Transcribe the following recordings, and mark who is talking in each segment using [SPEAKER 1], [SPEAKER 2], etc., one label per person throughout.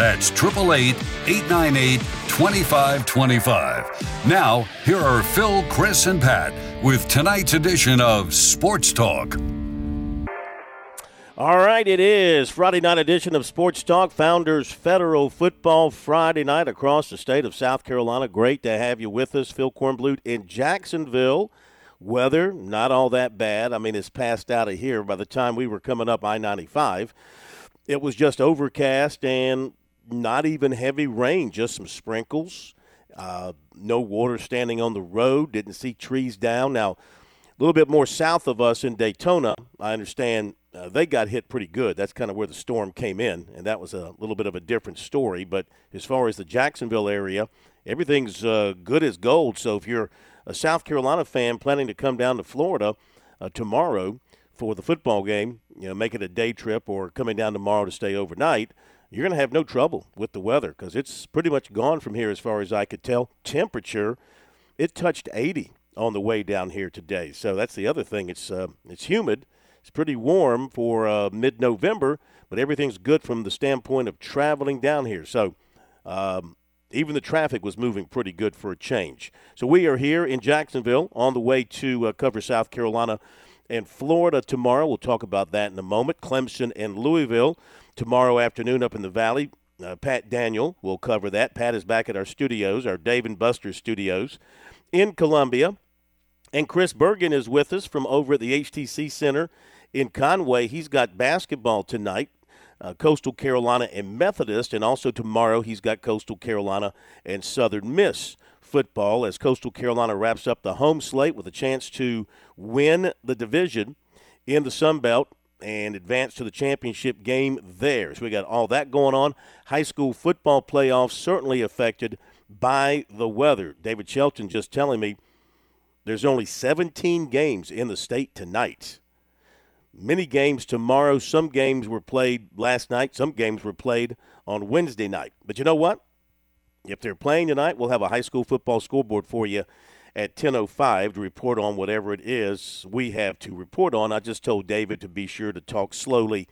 [SPEAKER 1] That's 888 898 2525. Now, here are Phil, Chris, and Pat with tonight's edition of Sports Talk.
[SPEAKER 2] All right, it is Friday night edition of Sports Talk, Founders Federal Football Friday night across the state of South Carolina. Great to have you with us, Phil Kornblut in Jacksonville. Weather, not all that bad. I mean, it's passed out of here by the time we were coming up I 95. It was just overcast and not even heavy rain, just some sprinkles. Uh, no water standing on the road. Didn't see trees down. Now, a little bit more south of us in Daytona, I understand uh, they got hit pretty good. That's kind of where the storm came in, and that was a little bit of a different story. But as far as the Jacksonville area, everything's uh, good as gold. So if you're a South Carolina fan planning to come down to Florida uh, tomorrow for the football game, you know, make it a day trip or coming down tomorrow to stay overnight, you're going to have no trouble with the weather because it's pretty much gone from here as far as I could tell. Temperature, it touched 80 on the way down here today. So that's the other thing. It's uh, it's humid. It's pretty warm for uh, mid-November, but everything's good from the standpoint of traveling down here. So um, even the traffic was moving pretty good for a change. So we are here in Jacksonville on the way to uh, cover South Carolina and Florida tomorrow. We'll talk about that in a moment. Clemson and Louisville tomorrow afternoon up in the Valley. Uh, Pat Daniel will cover that. Pat is back at our studios, our Dave and Buster studios in Columbia. And Chris Bergen is with us from over at the HTC Center in Conway. He's got basketball tonight uh, Coastal Carolina and Methodist, and also tomorrow he's got Coastal Carolina and Southern Miss football as Coastal Carolina wraps up the home slate with a chance to win the division in the Sun Belt and advance to the championship game there. So we got all that going on. High school football playoffs certainly affected by the weather. David Shelton just telling me there's only 17 games in the state tonight many games tomorrow. Some games were played last night. Some games were played on Wednesday night. But you know what? If they're playing tonight, we'll have a high school football scoreboard for you at 10:05 to report on whatever it is we have to report on. I just told David to be sure to talk slowly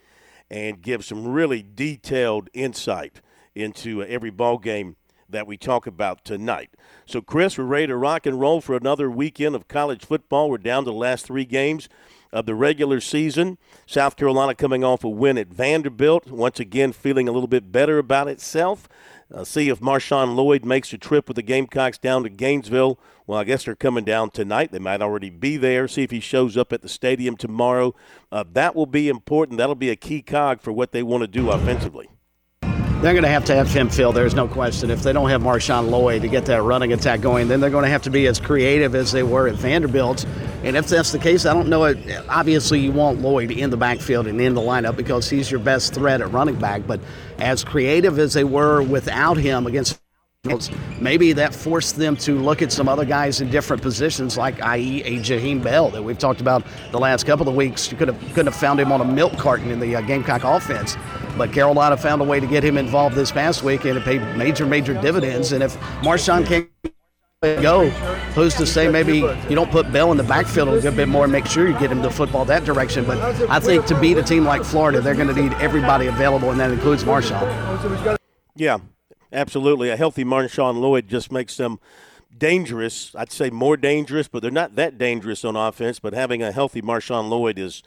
[SPEAKER 2] and give some really detailed insight into every ball game that we talk about tonight. So, Chris, we're ready to rock and roll for another weekend of college football. We're down to the last three games of the regular season. South Carolina coming off a win at Vanderbilt, once again feeling a little bit better about itself. Uh, see if Marshawn Lloyd makes a trip with the Gamecocks down to Gainesville. Well, I guess they're coming down tonight. They might already be there. See if he shows up at the stadium tomorrow. Uh, that will be important. That'll be a key cog for what they want to do offensively.
[SPEAKER 3] They're going to have to have him fill. There's no question. If they don't have Marshawn Lloyd to get that running attack going, then they're going to have to be as creative as they were at Vanderbilt. And if that's the case, I don't know. It, obviously, you want Lloyd in the backfield and in the lineup because he's your best threat at running back. But as creative as they were without him against Maybe that forced them to look at some other guys in different positions, like i.e. a Jaheim Bell that we've talked about the last couple of weeks. You could have couldn't have found him on a milk carton in the uh, Gamecock offense, but Carolina found a way to get him involved this past week, and it paid major, major dividends. And if Marshawn can't go, who's to say maybe you don't put Bell in the backfield a good bit more and make sure you get him the football that direction. But I think to beat a team like Florida, they're going to need everybody available, and that includes Marshawn.
[SPEAKER 2] Yeah, Absolutely. A healthy Marshawn Lloyd just makes them dangerous. I'd say more dangerous, but they're not that dangerous on offense. But having a healthy Marshawn Lloyd is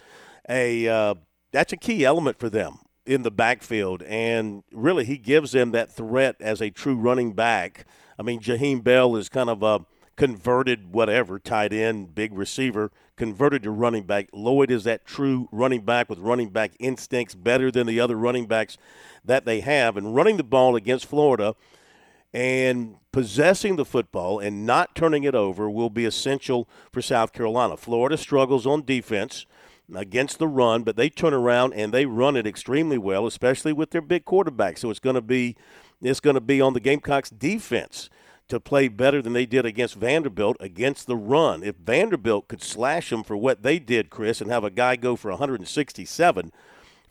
[SPEAKER 2] a uh, that's a key element for them in the backfield, and really he gives them that threat as a true running back. I mean, Jaheim Bell is kind of a converted whatever tight end, big receiver, converted to running back. Lloyd is that true running back with running back instincts, better than the other running backs that they have. And running the ball against Florida and possessing the football and not turning it over will be essential for South Carolina. Florida struggles on defense against the run, but they turn around and they run it extremely well, especially with their big quarterback. So it's going to be it's going to be on the Gamecocks defense to play better than they did against Vanderbilt against the run. If Vanderbilt could slash them for what they did, Chris, and have a guy go for 167,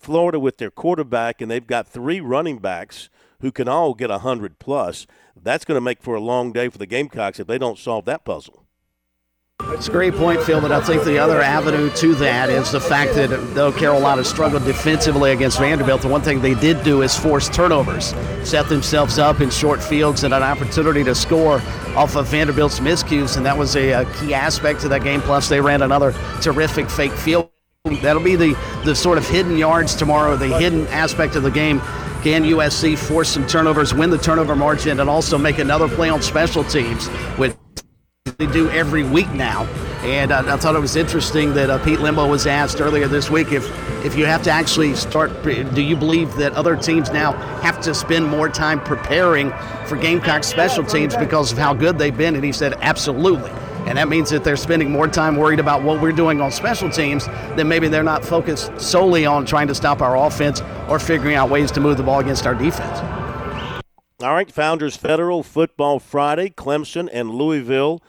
[SPEAKER 2] Florida with their quarterback and they've got three running backs who can all get 100 plus, that's going to make for a long day for the Gamecocks if they don't solve that puzzle.
[SPEAKER 3] It's a great point, Phil, but I think the other avenue to that is the fact that though Carolina struggled defensively against Vanderbilt, the one thing they did do is force turnovers, set themselves up in short fields and an opportunity to score off of Vanderbilt's miscues, and that was a, a key aspect to that game. Plus, they ran another terrific fake field. That'll be the, the sort of hidden yards tomorrow, the hidden aspect of the game. Can USC force some turnovers, win the turnover margin, and also make another play on special teams, which they do every week now. And uh, I thought it was interesting that uh, Pete Lembo was asked earlier this week if if you have to actually start. Do you believe that other teams now have to spend more time preparing for Gamecock special teams because of how good they've been? And he said, absolutely. And that means that they're spending more time worried about what we're doing on special teams than maybe they're not focused solely on trying to stop our offense or figuring out ways to move the ball against our defense.
[SPEAKER 2] All right, Founders Federal Football Friday, Clemson and Louisville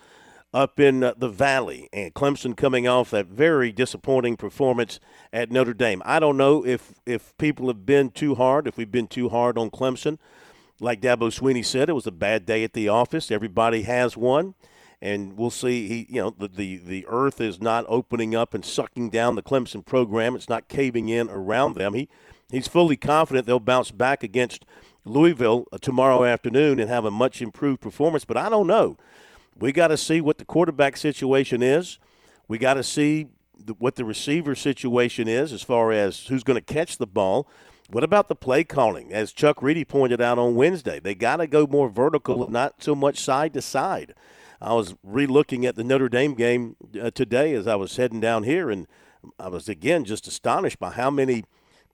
[SPEAKER 2] up in uh, the Valley, and Clemson coming off that very disappointing performance at Notre Dame. I don't know if if people have been too hard, if we've been too hard on Clemson. Like Dabo Swinney said, it was a bad day at the office. Everybody has one, and we'll see. He, you know, the the, the earth is not opening up and sucking down the Clemson program. It's not caving in around them. He he's fully confident they'll bounce back against Louisville uh, tomorrow afternoon and have a much improved performance. But I don't know. We got to see what the quarterback situation is. We got to see the, what the receiver situation is as far as who's going to catch the ball. What about the play calling? As Chuck Reedy pointed out on Wednesday, they got to go more vertical, not so much side to side. I was re-looking at the Notre Dame game uh, today as I was heading down here, and I was again just astonished by how many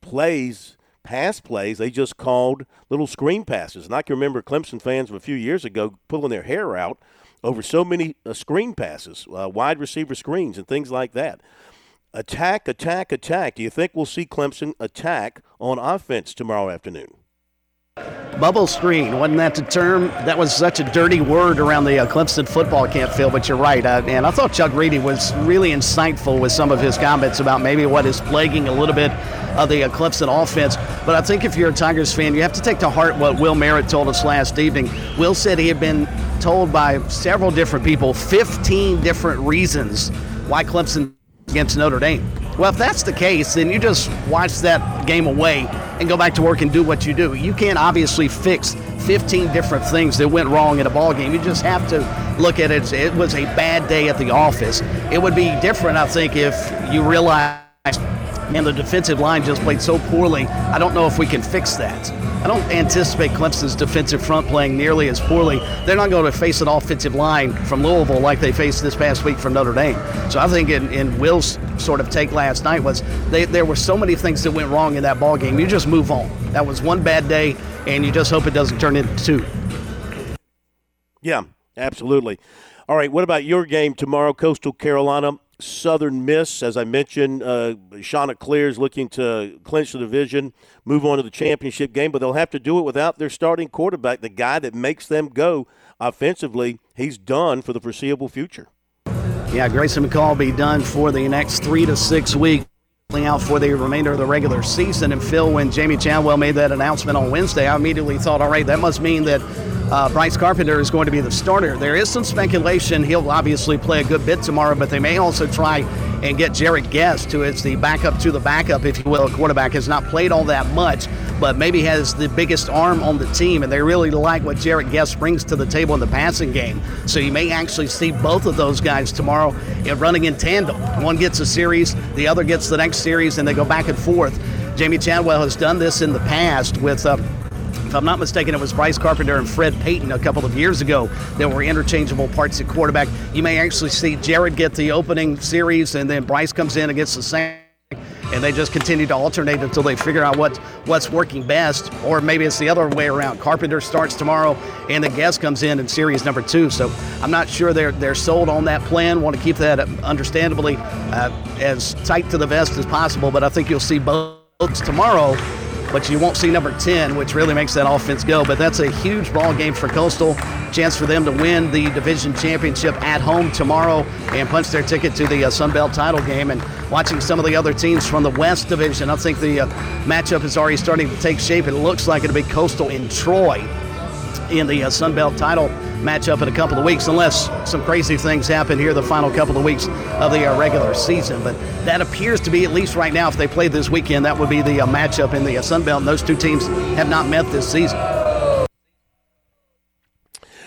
[SPEAKER 2] plays, pass plays, they just called little screen passes. And I can remember Clemson fans of a few years ago pulling their hair out over so many uh, screen passes, uh, wide receiver screens, and things like that. Attack, attack, attack. Do you think we'll see Clemson attack on offense tomorrow afternoon?
[SPEAKER 3] Bubble screen, wasn't that the term? That was such a dirty word around the uh, Clemson football camp, Phil, but you're right. Uh, and I thought Chuck Reedy was really insightful with some of his comments about maybe what is plaguing a little bit of the uh, Clemson offense. But I think if you're a Tigers fan, you have to take to heart what Will Merritt told us last evening. Will said he had been told by several different people 15 different reasons why Clemson against Notre Dame. Well, if that's the case, then you just watch that game away and go back to work and do what you do. You can't obviously fix 15 different things that went wrong in a ball game. You just have to look at it. It was a bad day at the office. It would be different, I think, if you realize and the defensive line just played so poorly. I don't know if we can fix that. I don't anticipate Clemson's defensive front playing nearly as poorly. They're not going to face an offensive line from Louisville like they faced this past week from Notre Dame. So I think in, in Will's sort of take last night was they, there were so many things that went wrong in that ball game. You just move on. That was one bad day, and you just hope it doesn't turn into two.
[SPEAKER 2] Yeah, absolutely. All right, what about your game tomorrow, Coastal Carolina? Southern Miss, as I mentioned, uh, Chanticleer is looking to clinch the division, move on to the championship game, but they'll have to do it without their starting quarterback, the guy that makes them go offensively. He's done for the foreseeable future.
[SPEAKER 3] Yeah, Grayson McCall be done for the next three to six weeks out for the remainder of the regular season. And Phil, when Jamey Chadwell made that announcement on Wednesday, I immediately thought, all right, that must mean that uh, Bryce Carpenter is going to be the starter. There is some speculation he'll obviously play a good bit tomorrow, but they may also try and get Jarrett Guest, who is the backup to the backup, if you will. A quarterback has not played all that much, but maybe has the biggest arm on the team, and they really like what Jarrett Guest brings to the table in the passing game. So you may actually see both of those guys tomorrow running in tandem. One gets a series, the other gets the next series, and they go back and forth. Jamey Chadwell has done this in the past with. Uh, if I'm not mistaken, it was Bryce Carpenter and Fred Payton a couple of years ago that were interchangeable parts at quarterback. You may actually see Jared get the opening series, and then Bryce comes in against the same and they just continue to alternate until they figure out what what's working best. Or maybe it's the other way around. Carpenter starts tomorrow, and the guest comes in in series number two. So I'm not sure they're they're sold on that plan. Want to keep that understandably uh, as tight to the vest as possible. But I think you'll see both tomorrow but you won't see number 10, which really makes that offense go. But that's a huge ball game for Coastal. Chance for them to win the division championship at home tomorrow and punch their ticket to the uh, Sun Belt title game. And watching some of the other teams from the West Division, I think the uh, matchup is already starting to take shape. It looks like it'll be Coastal in Troy in the uh, Sun Belt title matchup in a couple of weeks, unless some crazy things happen here the final couple of weeks of the uh, regular season. But that appears to be, at least right now, if they play this weekend, that would be the uh, matchup in the uh, Sun Belt. And those two teams have not met this season.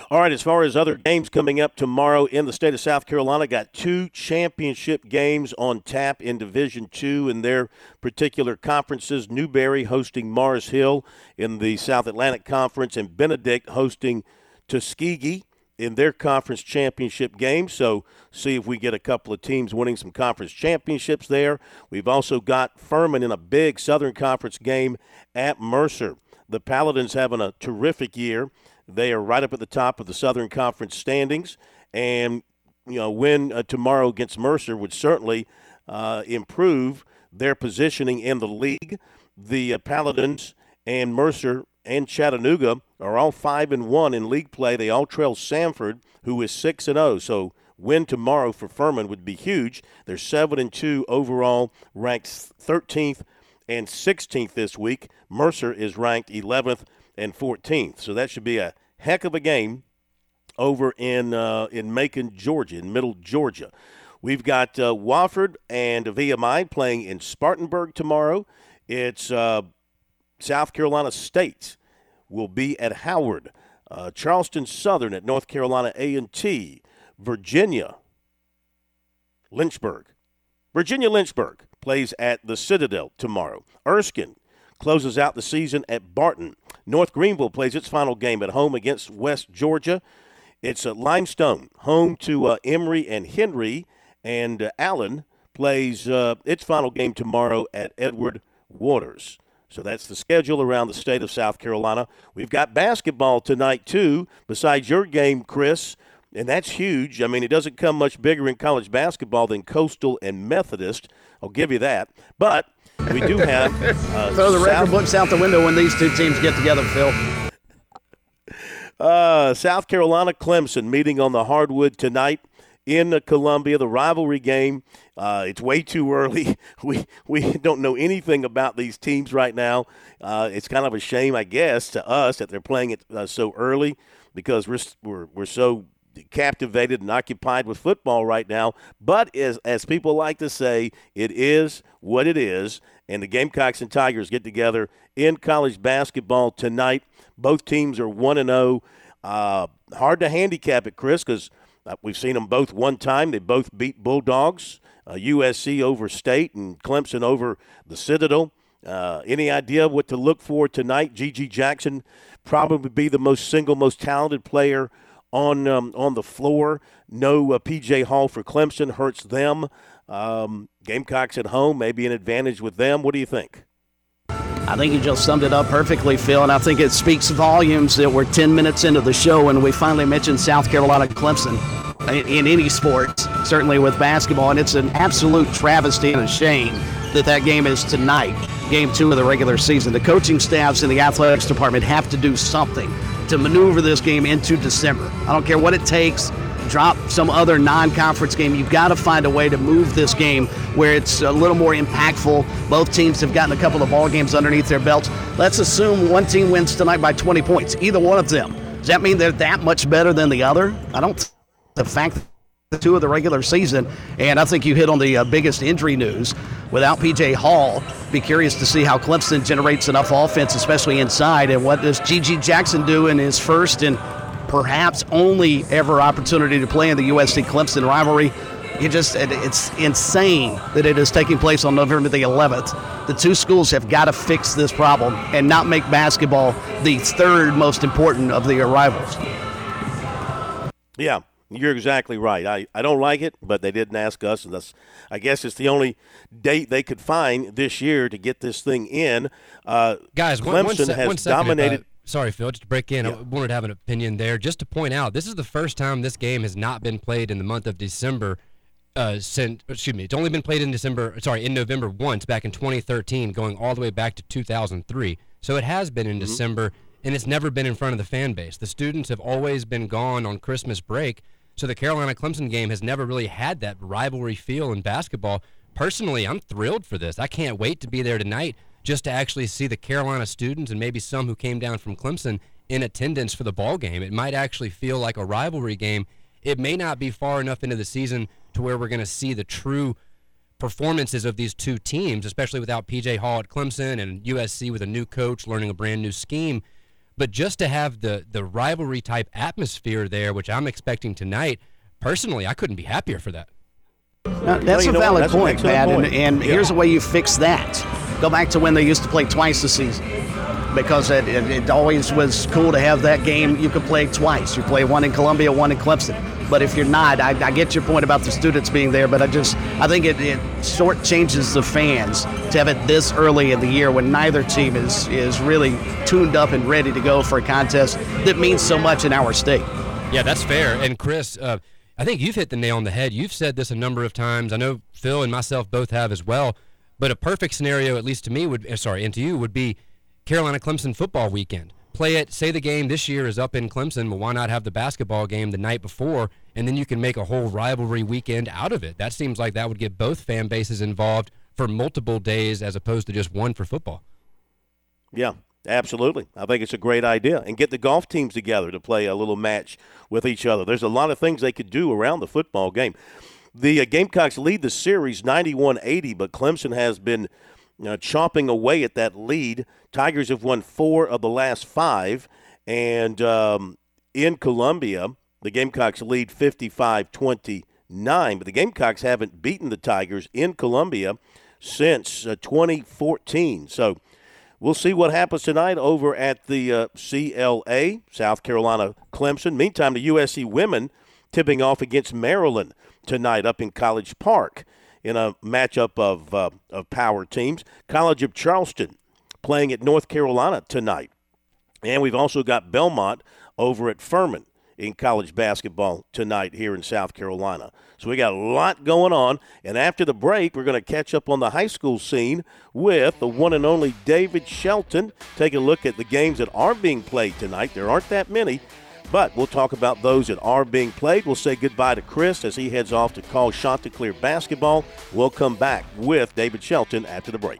[SPEAKER 2] All right, as far as other games coming up tomorrow in the state of South Carolina, got two championship games on tap in Division Two in their particular conferences. Newberry hosting Mars Hill in the South Atlantic Conference, and Benedict hosting Tuskegee in their conference championship game. So, see if we get a couple of teams winning some conference championships there. We've also got Furman in a big Southern Conference game at Mercer. The Paladins having a terrific year. They are right up at the top of the Southern Conference standings, and you know, win uh, tomorrow against Mercer would certainly uh, improve their positioning in the league. The uh, Paladins and Mercer and Chattanooga are all five and one in league play. They all trail Samford, who is six and zero. So win tomorrow for Furman would be huge. They're seven and two overall, ranked 13th and 16th this week. Mercer is ranked 11th and 14th. So that should be a heck of a game over in uh, in Macon, Georgia, in Middle Georgia. We've got uh, Wofford and VMI playing in Spartanburg tomorrow. It's uh, South Carolina State will be at Howard. Uh, Charleston Southern at North Carolina A&T. Virginia Lynchburg. Virginia Lynchburg plays at the Citadel tomorrow. Erskine closes out the season at Barton. North Greenville plays its final game at home against West Georgia. It's at Limestone, home to uh, Emory and Henry, and uh, Allen plays uh, its final game tomorrow at Edward Waters. So that's the schedule around the state of South Carolina. We've got basketball tonight, too, besides your game, Chris, and that's huge. I mean, it doesn't come much bigger in college basketball than Coastal and Methodist. I'll give you that. But we do have.
[SPEAKER 3] Uh, Throw the South- record books out the window when these two teams get together, Phil.
[SPEAKER 2] Uh, South Carolina Clemson meeting on the hardwood tonight in Columbia, the rivalry game. Uh, it's way too early. We we don't know anything about these teams right now. Uh, it's kind of a shame, I guess, to us that they're playing it uh, so early because we're, we're we're so captivated and occupied with football right now. But as as people like to say, it is what it is. And the Gamecocks and Tigers get together in college basketball tonight. Both teams are one and zero. Oh. Uh, hard to handicap it, Chris, because we've seen them both one time. They both beat Bulldogs. Uh, USC over State and Clemson over the Citadel. Uh, any idea what to look for tonight? GG Jackson probably be the most single most talented player on um, on the floor. No uh, PJ Hall for Clemson hurts them. Um, Gamecocks at home, maybe an advantage with them. What do you think?
[SPEAKER 3] I think you just summed it up perfectly, Phil, and I think it speaks volumes that we're 10 minutes into the show and we finally mentioned South Carolina Clemson in any sport, certainly with basketball, and it's an absolute travesty and a shame that that game is tonight, game two of the regular season. The coaching staffs in the athletics department have to do something to maneuver this game into December. I don't care what it takes. Drop some other non conference game. You've got to find a way to move this game where it's a little more impactful. Both teams have gotten a couple of ball games underneath their belts. Let's assume one team wins tonight by 20 points, either one of them. Does that mean they're that much better than the other? I don't. The fact the two of the regular season. And I think you hit on the uh, biggest injury news. Without PJ Hall, be curious to see how Clemson generates enough offense, especially inside. And what does GG Jackson do in his first and perhaps only ever opportunity to play in the USC Clemson rivalry? You just it's insane that it is taking place on November the 11th. The two schools have got to fix this problem and not make basketball the third most important of the rivals.
[SPEAKER 2] Yeah, you're exactly right. I, I don't like it, but they didn't ask us, and that's I guess it's the only date they could find this year to get this thing in. Uh,
[SPEAKER 4] Guys, Clemson one, one se- has one second, dominated. Sorry, Phil, just to break in, yeah. I wanted to have an opinion there. Just to point out, this is the first time this game has not been played in the month of December uh, since excuse me, it's only been played in December. Sorry, in November once back in 2013, going all the way back to 2003. So it has been in mm-hmm. December, and it's never been in front of the fan base. The students have always been gone on Christmas break, so the Carolina Clemson game has never really had that rivalry feel in basketball. Personally, I'm thrilled for this. I can't wait to be there tonight just to actually see the Carolina students and maybe some who came down from Clemson in attendance for the ball game. It might actually feel like a rivalry game. It may not be far enough into the season to where we're going to see the true performances of these two teams, especially without PJ Hall at Clemson and USC with a new coach learning a brand new scheme. But just to have the the rivalry type atmosphere there, which I'm expecting tonight, personally, I couldn't be happier for that.
[SPEAKER 3] Now, that's well, a valid that's point, Pat. Point. And, and yeah. here's a way you fix that. Go back to when they used to play twice a season because it, it, it, always was cool to have that game. You could play twice. You play one in Columbia, one in Clemson. But if you're not, I, I get your point about the students being there, but I just I think it, it short changes the fans to have it this early in the year when neither team is is really tuned up and ready to go for a contest that means so much in our state.
[SPEAKER 4] Yeah, that's fair. And Chris, uh, I think you've hit the nail on the head. You've said this a number of times. I know Phil and myself both have as well. But a perfect scenario, at least to me, would uh, sorry, and to you, would be Carolina Clemson football weekend play it. Say the game this year is up in Clemson. Well, why not have the basketball game the night before, and then you can make a whole rivalry weekend out of it? That seems like that would get both fan bases involved for multiple days as opposed to just one for football.
[SPEAKER 2] Yeah, absolutely. I think it's a great idea. And get the golf teams together to play a little match with each other. There's a lot of things they could do around the football game. The uh, Gamecocks lead the series 91 80, but Clemson has been uh, chomping away at that lead. Tigers have won four of the last five. And um, in Columbia, the Gamecocks lead 55 29. But the Gamecocks haven't beaten the Tigers in Columbia since uh, 2014. So we'll see what happens tonight over at the uh, CLA, South Carolina Clemson. Meantime, the USC women tipping off against Maryland tonight up in College Park in a matchup of, uh, of power teams. College of Charleston playing at North Carolina tonight. And we've also got Belmont over at Furman in college basketball tonight here in South Carolina. So we got a lot going on. And after the break, we're going to catch up on the high school scene with the one and only David Shelton. Take a look at the games that are being played tonight. There aren't that many, but we'll talk about those that are being played. We'll say goodbye to Chris as he heads off to call Chanticleer basketball. We'll come back with David Shelton after the break.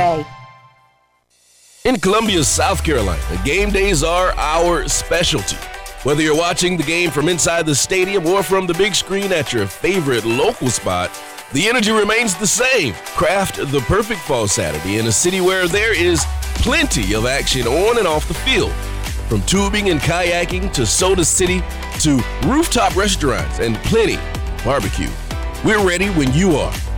[SPEAKER 5] way.
[SPEAKER 6] In Columbia, South Carolina, game days are our specialty. Whether you're watching the game from inside the stadium or from the big screen at your favorite local spot, the energy remains the same. Craft the perfect fall Saturday in a city where there is plenty of action on and off the field. From tubing and kayaking to Soda City to rooftop restaurants and plenty barbecue. We're ready when you are.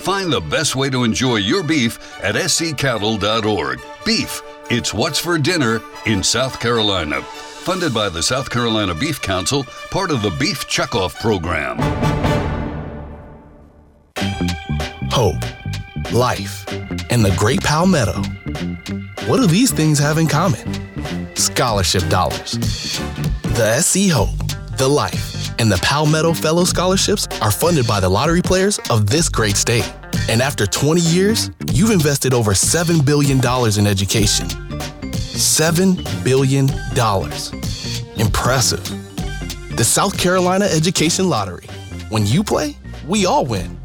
[SPEAKER 1] Find the best way to enjoy your beef at sccattle.org. Beef it's What's for Dinner in South Carolina. Funded by the South Carolina Beef Council, part of the Beef Checkoff program.
[SPEAKER 7] Hope, life, and the Great Palmetto. What do these things have in common? Scholarship dollars. The SC Hope, the Life, and the Palmetto Fellow Scholarships are funded by the lottery players of this great state. And after 20 years, you've invested over $7 billion in education. $7 billion. Impressive. The South Carolina Education Lottery. When you play, we all win.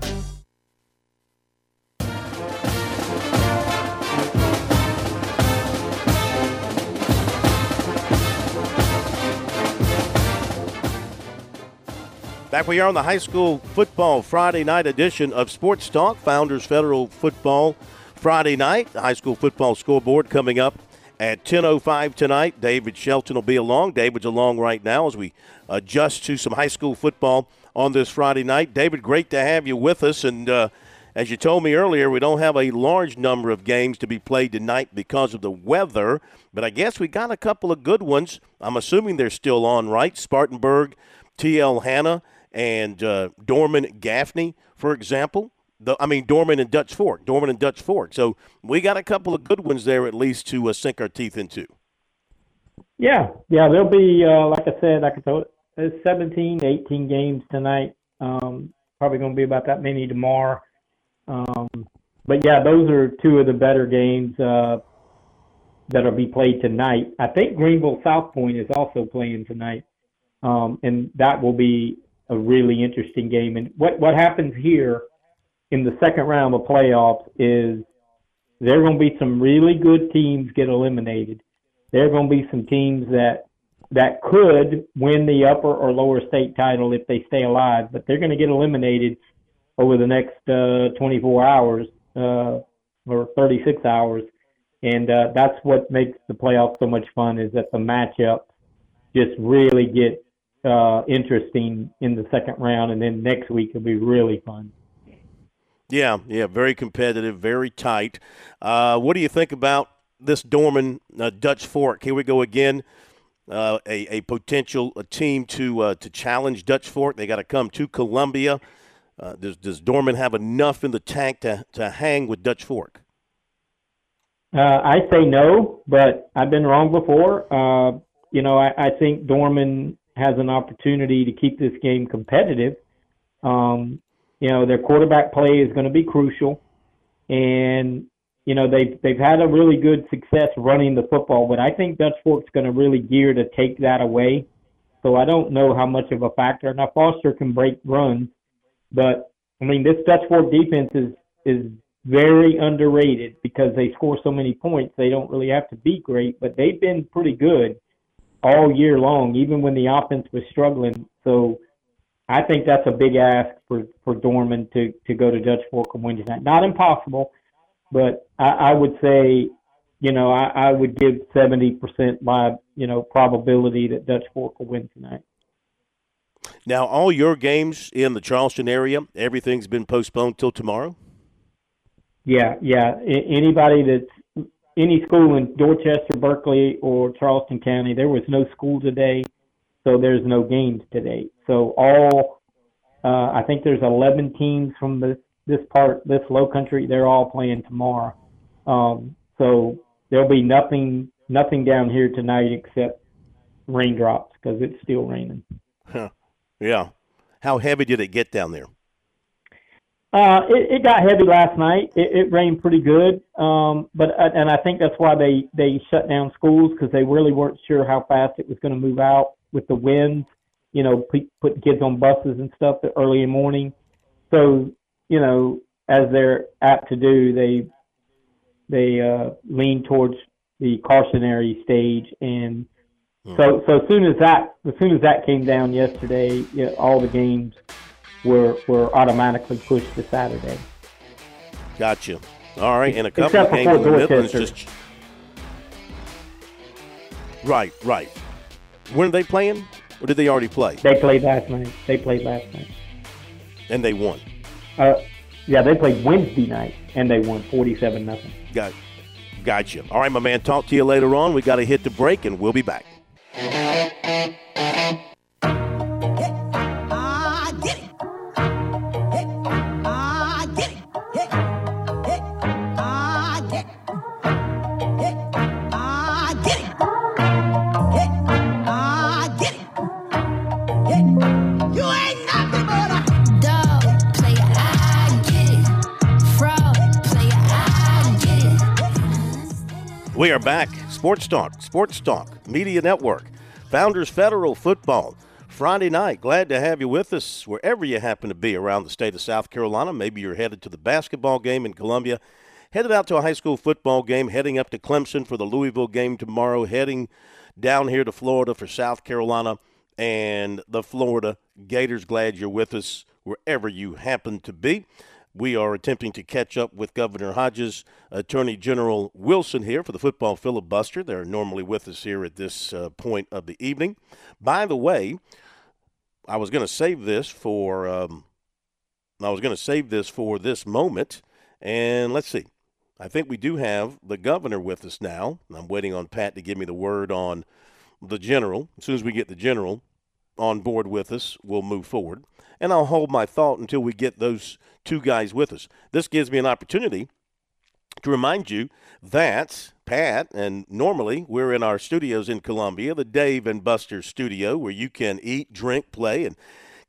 [SPEAKER 2] Back we are on the high school football Friday night edition of Sports Talk, Founders Federal Football Friday night. The high school football scoreboard coming up at 10.05 tonight. David Shelton will be along. David's along right now as we adjust to some high school football on this Friday night. David, great to have you with us. And uh, as you told me earlier, we don't have a large number of games to be played tonight because of the weather, but I guess we got a couple of good ones. I'm assuming they're still on, right? Spartanburg, TL Hanna and uh, Dorman Gaffney, for example. The, I mean, Dorman and Dutch Fork, Dorman and Dutch Fork. So we got a couple of good ones there at least to uh, sink our teeth into.
[SPEAKER 8] Yeah, yeah, there'll be, uh, like I said, like I told, there's 17, 18 games tonight. Um, probably going to be about that many tomorrow. Um, but yeah, those are two of the better games uh, that'll be played tonight. I think Greenville South Pointe is also playing tonight, um, and that will be a really interesting game. And what what happens here in the second round of playoffs is there are going to be some really good teams get eliminated. There are going to be some teams that that could win the upper or lower state title if they stay alive, but they're going to get eliminated over the next uh, 24 hours uh, or 36 hours, and uh, that's what makes the playoffs so much fun is that the matchups just really get uh, interesting in the second round, and then next week will be really fun.
[SPEAKER 2] Yeah, yeah, very competitive, very tight. Uh, what do you think about this Dorman uh, Dutch Fork? Here we go again. Uh, a, a potential a team to uh, to challenge Dutch Fork. They got to come to Columbia. Uh, does does Dorman have enough in the tank to to hang with Dutch Fork?
[SPEAKER 8] Uh, I say no, but I've been wrong before. Uh, you know, I, I think Dorman has an opportunity to keep this game competitive. Um, you know, their quarterback play is going to be crucial, and you know they've they've had a really good success running the football, but I think Dutch Fork's going to really gear to take that away. So I don't know how much of a factor. Now Foster can break runs, but I mean this Dutch Fork defense is is very underrated because they score so many points. They don't really have to be great, but they've been pretty good all year long, even when the offense was struggling. So I think that's a big ask for, for Dorman to, to go to Dutch Fork and win tonight. Not impossible, but I, I would say, you know, I, I would give 70% my, you know, probability that Dutch Fork will win tonight.
[SPEAKER 2] Now, all your games in the Charleston area, everything's been postponed till tomorrow?
[SPEAKER 8] Yeah, yeah. Anybody that's any school in Dorchester, Berkeley, or Charleston County. There was no school today, so there's no games today. So all, uh, I think there's 11 teams from this this part, this low country. They're all playing tomorrow. Um, so there'll be nothing nothing down here tonight except raindrops because it's still raining.
[SPEAKER 2] Huh. Yeah. How heavy did it get down there?
[SPEAKER 8] Uh, it, it got heavy last night. It, it rained pretty good, um, but uh, and I think that's why they they shut down schools because they really weren't sure how fast it was going to move out with the winds. You know, p- putting kids on buses and stuff early in the morning. So you know, as they're apt to do, they they uh, lean towards the cautionary stage and Hmm. So so as soon as that as soon as that came down yesterday, you know, all the games were were automatically pushed to Saturday.
[SPEAKER 2] Gotcha. All right, and a couple Except of games in Midlands just. Right, right. When are they playing, or did they already play?
[SPEAKER 8] They played last night. They played last night,
[SPEAKER 2] and they won.
[SPEAKER 8] Uh, yeah, they played Wednesday night, and they won forty-seven nothing.
[SPEAKER 2] Got, gotcha. All right, my man. Talk to you later on. We got to hit the break, and we'll be back. Back. Sports Talk, Sports Talk, Media Network, Founders Federal Football. Friday night. Glad to have you with us wherever you happen to be around the state of South Carolina. Maybe you're headed to the basketball game in Columbia, headed out to a high school football game, heading up to Clemson for the Louisville game tomorrow, heading down here to Florida for South Carolina and the Florida Gators. Glad you're with us wherever you happen to be. We are attempting to catch up with Governor Hodges, Attorney General Wilson here for the football filibuster. They're normally with us here at this uh, point of the evening. By the way, I was going to save this for um, I was going to save this for this moment, and let's see. I think we do have the governor with us now. I'm waiting on Pat to give me the word on the general. As soon as we get the general on board with us, we'll move forward and I'll hold my thought until we get those two guys with us. This gives me an opportunity to remind you that Pat, and normally we're in our studios in Columbia, the Dave and Buster studio, where you can eat, drink, play, and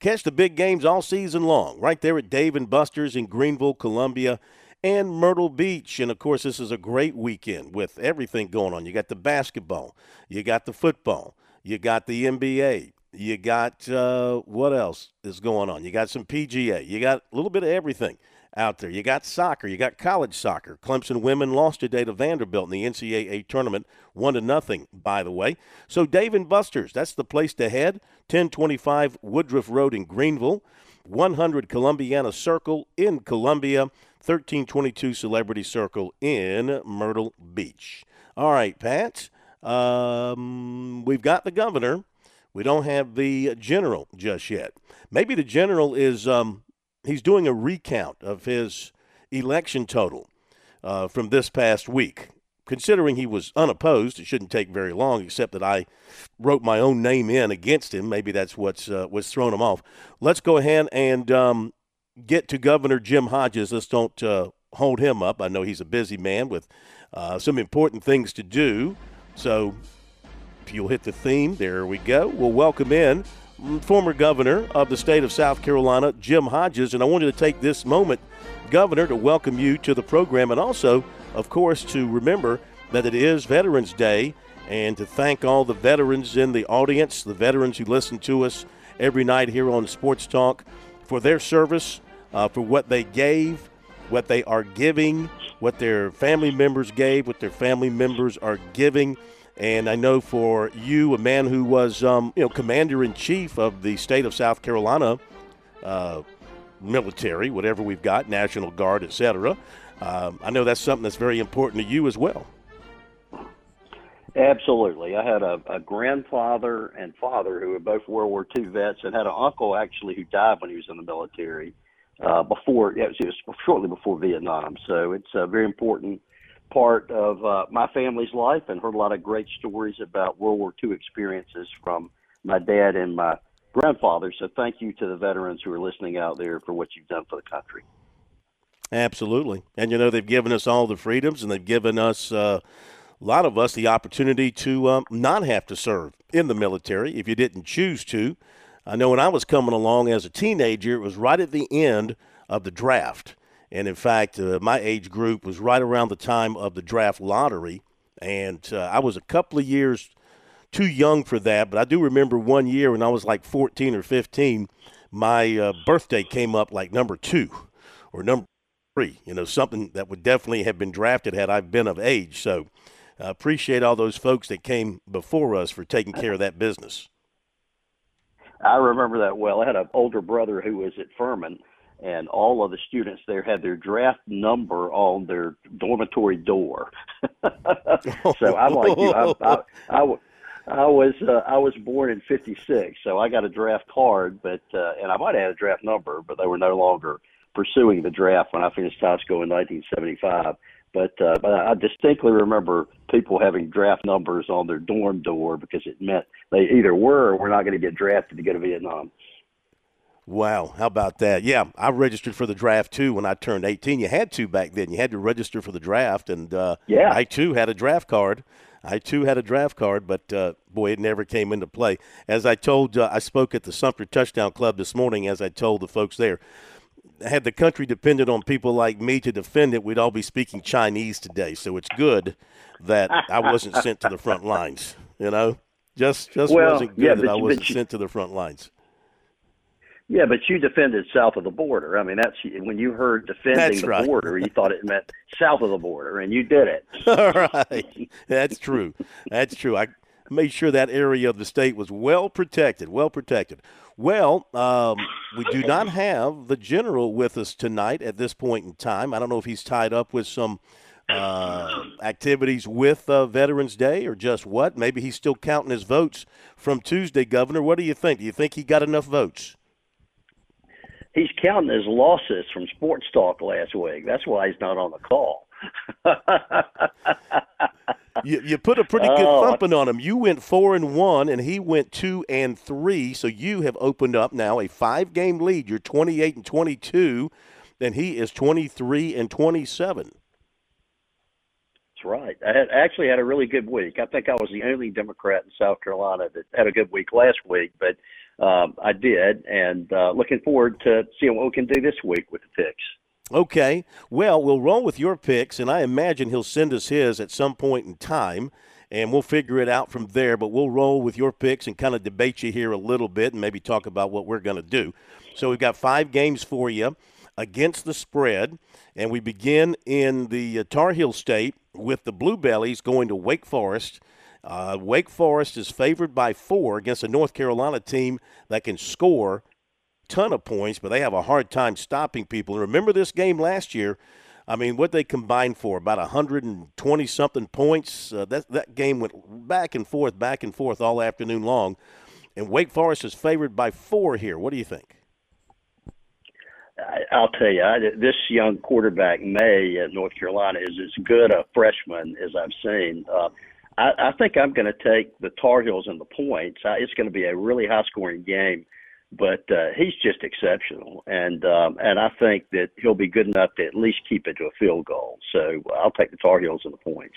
[SPEAKER 2] catch the big games all season long, right there at Dave and Buster's in Greenville, Columbia, and Myrtle Beach. And of course, this is a great weekend with everything going on. You got the basketball, you got the football, you got the NBA, you got uh, what else is going on? You got some PGA. You got a little bit of everything out there. You got soccer. You got college soccer. Clemson women lost today to Vanderbilt in the NCAA tournament, one to nothing, by the way. So Dave and Buster's, that's the place to head. 1025 Woodruff Road in Greenville, 100 Columbiana Circle in Columbia, 1322 Celebrity Circle in Myrtle Beach. All right, Pat. Um, we've got the governor. We don't have the general just yet. Maybe the general is um, he's doing a recount of his election total uh, from this past week. Considering he was unopposed, it shouldn't take very long, except that I wrote my own name in against him. Maybe that's what's uh, what's thrown him off. Let's go ahead and um, get to Governor Jim Hodges. Let's don't uh, hold him up. I know he's a busy man with uh, some important things to do. So you'll hit the theme, there we go. We'll welcome in former governor of the state of South Carolina, Jim Hodges. And I wanted to take this moment, Governor, to welcome you to the program and also, of course, to remember that it is Veterans Day and to thank all the veterans in the audience, the veterans who listen to us every night here on Sports Talk for their service, uh, for what they gave, what they are giving, what their family members gave, what their family members are giving. And I know for you, a man who was, um, you know, commander in chief of the state of South Carolina uh, military, whatever we've got, National Guard, etc. Um, I know that's something that's very important to you as well.
[SPEAKER 9] Absolutely. I had a, a grandfather and father who were both World War II vets, and had an uncle actually who died when he was in the military uh, before, yeah, it was shortly before Vietnam. So it's uh, very important part of uh, my family's life and heard a lot of great stories about World War II experiences from my dad and my grandfather. So thank you to the veterans who are listening out there for what you've done for the country.
[SPEAKER 2] Absolutely. And you know, they've given us all the freedoms and they've given us, uh, a lot of us, the opportunity to um, not have to serve in the military if you didn't choose to. I know when I was coming along as a teenager, it was right at the end of the draft. And in fact, uh, my age group was right around the time of the draft lottery. And uh, I was a couple of years too young for that. But I do remember one year when I was like 14 or 15, my uh, birthday came up like number two or number three, you know, something that would definitely have been drafted had I been of age. So uh, appreciate all those folks that came before us for taking care of that business.
[SPEAKER 9] I remember that well. I had an older brother who was at Furman, and all of the students there had their draft number on their dormitory door. so I'm like you. I, I, I, I was uh, I was born in '56, so I got a draft card, but uh, and I might have had a draft number, but they were no longer pursuing the draft when I finished high school in 1975. But uh, but I distinctly remember people having draft numbers on their dorm door because it meant they either were or were not going to get drafted to go to Vietnam.
[SPEAKER 2] Wow, how about that? Yeah, I registered for the draft too when I turned 18. You had to back then. You had to register for the draft, and uh,
[SPEAKER 9] yeah,
[SPEAKER 2] I too had a draft card. I too had a draft card, but uh, boy, it never came into play. As I told, uh, I spoke at the Sumter Touchdown Club this morning. As I told the folks there, had the country depended on people like me to defend it, we'd all be speaking Chinese today. So it's good that I wasn't sent to the front lines. You know, just just
[SPEAKER 9] well,
[SPEAKER 2] wasn't good
[SPEAKER 9] yeah,
[SPEAKER 2] that I wasn't
[SPEAKER 9] you,
[SPEAKER 2] sent to the front lines.
[SPEAKER 9] Yeah, but you defended south of the border. I mean, that's when you heard defending
[SPEAKER 2] That's
[SPEAKER 9] the
[SPEAKER 2] right.
[SPEAKER 9] border, you thought it meant south of the border, and you did it.
[SPEAKER 2] All right. That's true. That's true. I made sure that area of the state was well protected, well protected. Well, um, we do not have the general with us tonight at this point in time. I don't know if he's tied up with some uh, activities with uh, Veterans Day or just what. Maybe he's still counting his votes from Tuesday, Governor. What do you think? Do you think he got enough votes?
[SPEAKER 9] He's counting his losses from Sports Talk last week. That's why he's not on the call.
[SPEAKER 2] you, you put a pretty good
[SPEAKER 9] Oh.
[SPEAKER 2] thumping on him. You went four and one, and he went two and three. So you have opened up now a five-game lead. You're 28 and 22, and he is 23 and 27.
[SPEAKER 9] That's right. I had actually had a really good week. I think I was the only Democrat in South Carolina that had a good week last week, but um, I did, and uh, looking forward to seeing what we can do this week with the picks.
[SPEAKER 2] Okay. Well, we'll roll with your picks, and I imagine he'll send us his at some point in time, and we'll figure it out from there. But we'll roll with your picks and kind of debate you here a little bit and maybe talk about what we're going to do. So we've got five games for you against the spread, and we begin in the uh, Tar Heel State with the Blue Bellies going to Wake Forest. Uh, Wake Forest is favored by four against a North Carolina team that can score ton of points, but they have a hard time stopping people. And remember this game last year? I mean, what they combined for about 120 something points. Uh, that that game went back and forth, back and forth all afternoon long. And Wake Forest is favored by four here. What do you think?
[SPEAKER 9] I'll tell you, I, this young quarterback Maye at North Carolina is as good a freshman as I've seen. Uh, I, I think I'm going to take the Tar Heels and the points. It's going to be a really high-scoring game, but uh, he's just exceptional, and um, and I think that he'll be good enough to at least keep it to a field goal. So I'll take the Tar Heels and the points.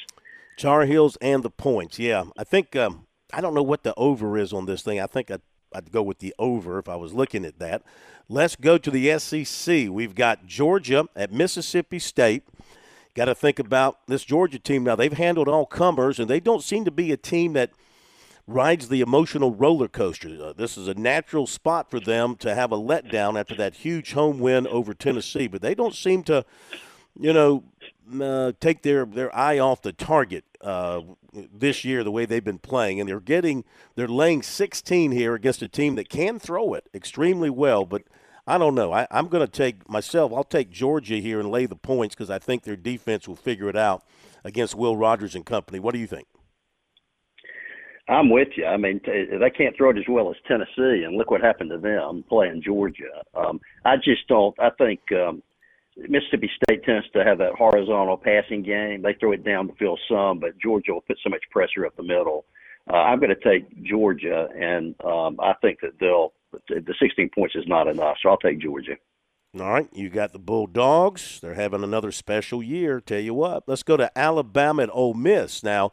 [SPEAKER 2] Tar Heels and the points. Yeah, I think um, I don't know what the over is on this thing. I think I'd, I'd go with the over if I was looking at that. Let's go to the SEC. We've got Georgia at Mississippi State. Got to think about this Georgia team now. They've handled all comers, and they don't seem to be a team that rides the emotional roller coaster. Uh, this is a natural spot for them to have a letdown after that huge home win over Tennessee, but they don't seem to, you know, uh, take their, their eye off the target uh, this year the way they've been playing, and they're getting they're laying 16 here against a team that can throw it extremely well, but. I don't know. I, I'm going to take myself. I'll take Georgia here and lay the points because I think their defense will figure it out against Will Rogers and company. What do you think?
[SPEAKER 9] I'm with you. I mean, they can't throw it as well as Tennessee, and look what happened to them playing Georgia. Um, I just don't. I think um, Mississippi State tends to have that horizontal passing game. They throw it down the field some, but Georgia will put so much pressure up the middle. Uh, I'm going to take Georgia, and um, I think that they'll. But the 16 points is not enough, so I'll take Georgia.
[SPEAKER 2] All right, you got the Bulldogs. They're having another special year. Tell you what, let's go to Alabama and Ole Miss. Now,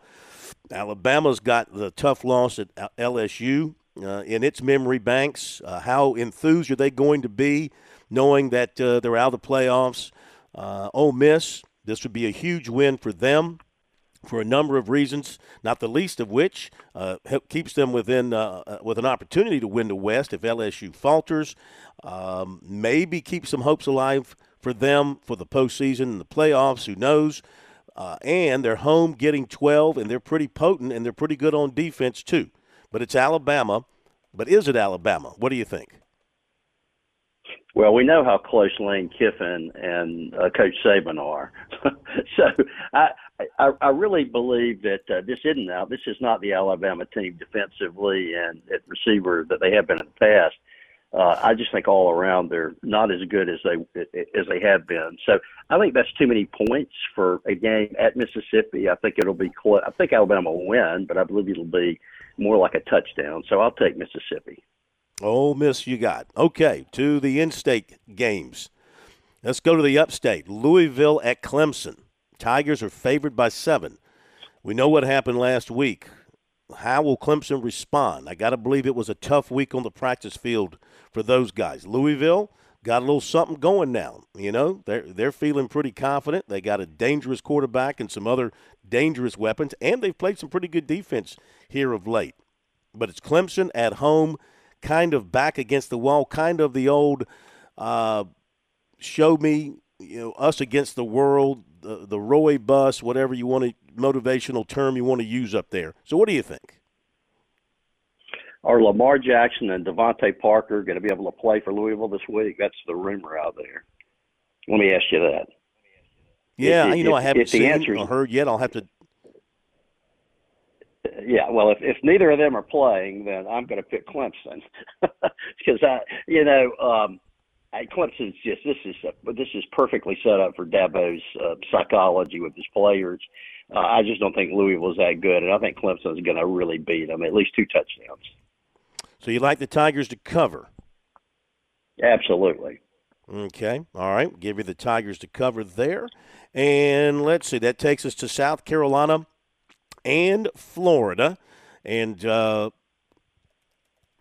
[SPEAKER 2] Alabama's got the tough loss at LSU uh, in its memory banks. Uh, how enthused are they going to be knowing that uh, they're out of the playoffs? Uh, Ole Miss, this would be a huge win for them for a number of reasons, not the least of which uh, keeps them within uh, uh, with an opportunity to win the West if LSU falters. Um, maybe keep some hopes alive for them for the postseason and the playoffs. Who knows? uh, and they're home getting 12, and they're pretty potent, and they're pretty good on defense too. But it's Alabama. But is it Alabama? What do you think?
[SPEAKER 9] Well, we know how close Lane Kiffin and uh, Coach Saban are, so I, I I really believe that uh, this isn't now. This is not the Alabama team defensively and at receiver that they have been in the past. Uh, I just think all around they're not as good as they as they have been. So I think that's too many points for a game at Mississippi. I think it'll be close. I think Alabama will win, but I believe it'll be more like a touchdown. So I'll take Mississippi.
[SPEAKER 2] Ole Miss, you got. Okay, to the in state games. Let's go to the upstate. Louisville at Clemson. Tigers are favored by seven. We know what happened last week. How will Clemson respond? I got to believe it was a tough week on the practice field for those guys. Louisville got a little something going now. You know, they're they're feeling pretty confident. They got a dangerous quarterback and some other dangerous weapons, and they've played some pretty good defense here of late. But it's Clemson at home kind of back against the wall, kind of the old uh, show me, you know, us against the world, the, the Roy bus, whatever you want to, motivational term you want to use up there. So what do you think?
[SPEAKER 9] Are Lamar Jackson and DeVante Parker going to be able to play for Louisville this week? That's the rumor out there. Let me ask you that.
[SPEAKER 2] Yeah, if, you know, if, I haven't seen or heard yet. I'll have to
[SPEAKER 9] yeah, well, if if neither of them are playing, then I'm going to pick Clemson because I, you know, um, I, Clemson's just this is a, this is perfectly set up for Dabo's uh, psychology with his players. Uh, I just don't think Louisville's that good, and I think Clemson's going to really beat them at least two touchdowns.
[SPEAKER 2] So you like the Tigers to cover?
[SPEAKER 9] Absolutely.
[SPEAKER 2] Okay. All right. Give you the Tigers to cover there. And let's see. That takes us to South Carolina and Florida. And uh,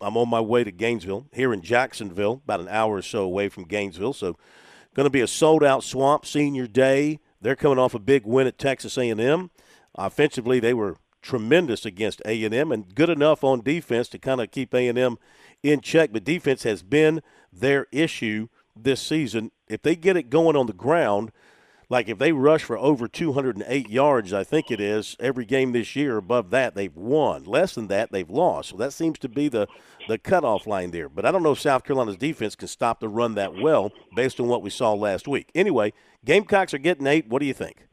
[SPEAKER 2] I'm on my way to Gainesville here in Jacksonville, about an hour or so away from Gainesville. So, going to be a sold-out Swamp Senior Day. They're coming off a big win at Texas A&M. Offensively, they were tremendous against A&M and good enough on defense to kind of keep A&M in check. But defense has been their issue this season. If they get it going on the ground – like if they rush for over 208 yards, I think it is every game this year. Above that, they've won. Less than that, they've lost. So that seems to be the the cutoff line there. But I don't know if South Carolina's defense can stop the run that well based on what we saw last week. Anyway, Gamecocks are getting eight. What do you think?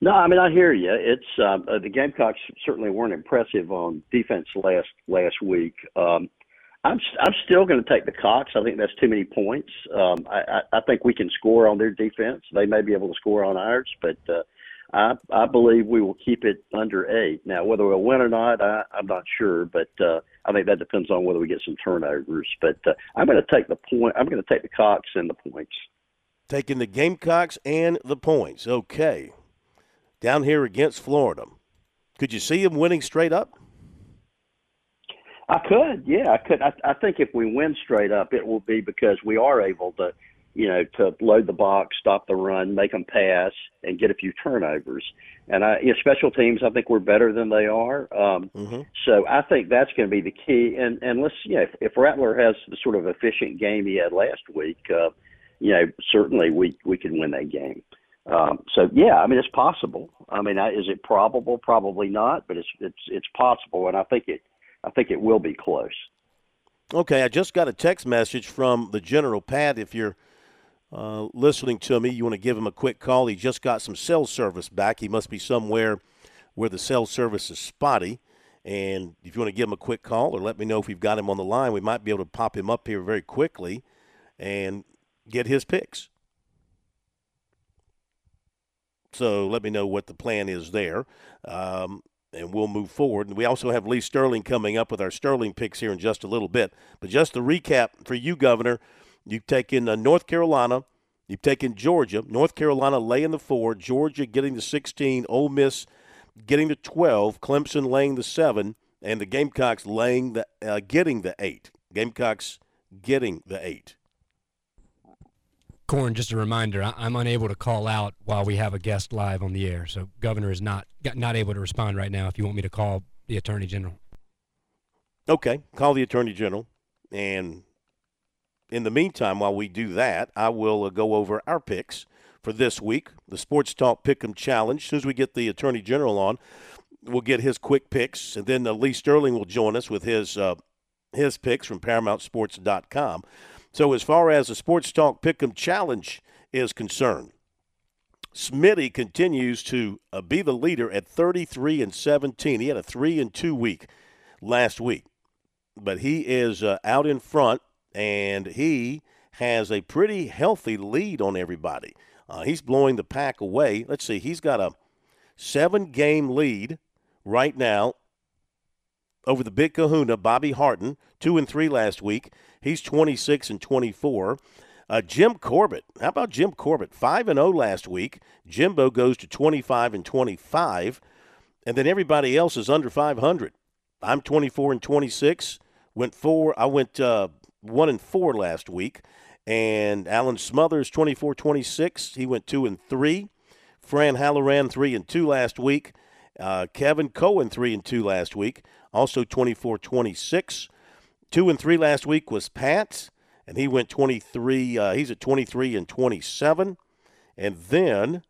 [SPEAKER 9] No, I mean I hear you. It's uh, the Gamecocks certainly weren't impressive on defense last last week. Um, I'm I'm still going to take the Cocks. I think that's too many points. Um, I, I I think we can score on their defense. They may be able to score on ours, but uh, I I believe we will keep it under eight. Now, whether we'll win or not, I, I'm not sure, but uh, I think that depends on whether we get some turnovers. But uh, I'm going to take the point. I'm going to take the Cocks and the points.
[SPEAKER 2] Taking the Gamecocks and the points. Okay, down here against Florida, could you see them winning straight up?
[SPEAKER 9] I could, yeah, I could. I, I think if we win straight up, it will be because we are able to, you know, to load the box, stop the run, make them pass, and get a few turnovers. And I, you know, special teams, I think we're better than they are. Um, mm-hmm. So I think that's going to be the key. And and let's, yeah, if, if Rattler has the sort of efficient game he had last week, uh, you know, certainly we we can win that game. Um, so yeah, I mean it's possible. I mean, is it probable? Probably not, but it's it's it's possible, and I think it I think it will be close.
[SPEAKER 2] Okay, I just got a text message from the general Pat. If you're uh, listening to me, you want to give him a quick call. He just got some cell service back. He must be somewhere where the cell service is spotty. And if you want to give him a quick call or let me know if we've got him on the line, we might be able to pop him up here very quickly and get his picks. So let me know what the plan is there. Um, and we'll move forward. And we also have Lee Sterling coming up with our Sterling picks here in just a little bit. But just to recap for you, Governor, you've taken uh, North Carolina, you've taken Georgia, North Carolina laying the four, Georgia getting the 16, Ole Miss getting the 12, Clemson laying the seven, and the Gamecocks laying the uh, getting the eight. Gamecocks getting the eight.
[SPEAKER 4] Corn, just a reminder, I'm unable to call out while we have a guest live on the air. So Governor is not not able to respond right now if you want me to call the Attorney General.
[SPEAKER 2] Okay, call the Attorney General. And in the meantime, while we do that, I will uh, go over our picks for this week, the Sports Talk Pick'em Challenge. As soon as we get the Attorney General on, we'll get his quick picks, and then uh, Lee Sterling will join us with his uh, his picks from ParamountSports.com. So as far as the Sports Talk Pick'em Challenge is concerned, Smitty continues to uh, be the leader at 33 and 17. He had a three and two week last week, but he is uh, out in front, and he has a pretty healthy lead on everybody. Uh, he's blowing the pack away. Let's see, he's got a seven game lead right now over the big kahuna, Bobby Harton, two and three last week. He's 26 and 24. Uh, Jim Corbett, how about Jim Corbett? 5 and 0 last week. Jimbo goes to 25 and 25. And then everybody else is under 500. I'm 24 and 26. Went four. I went uh, one and four last week. And Alan Smothers, 24 26. He went two and three. Fran Halloran, three and two last week. Uh, Kevin Cohen, three and two last week. Also 24 26. Two and three last week was Pat, and he went 23. Uh, he's at 23 and 27. And then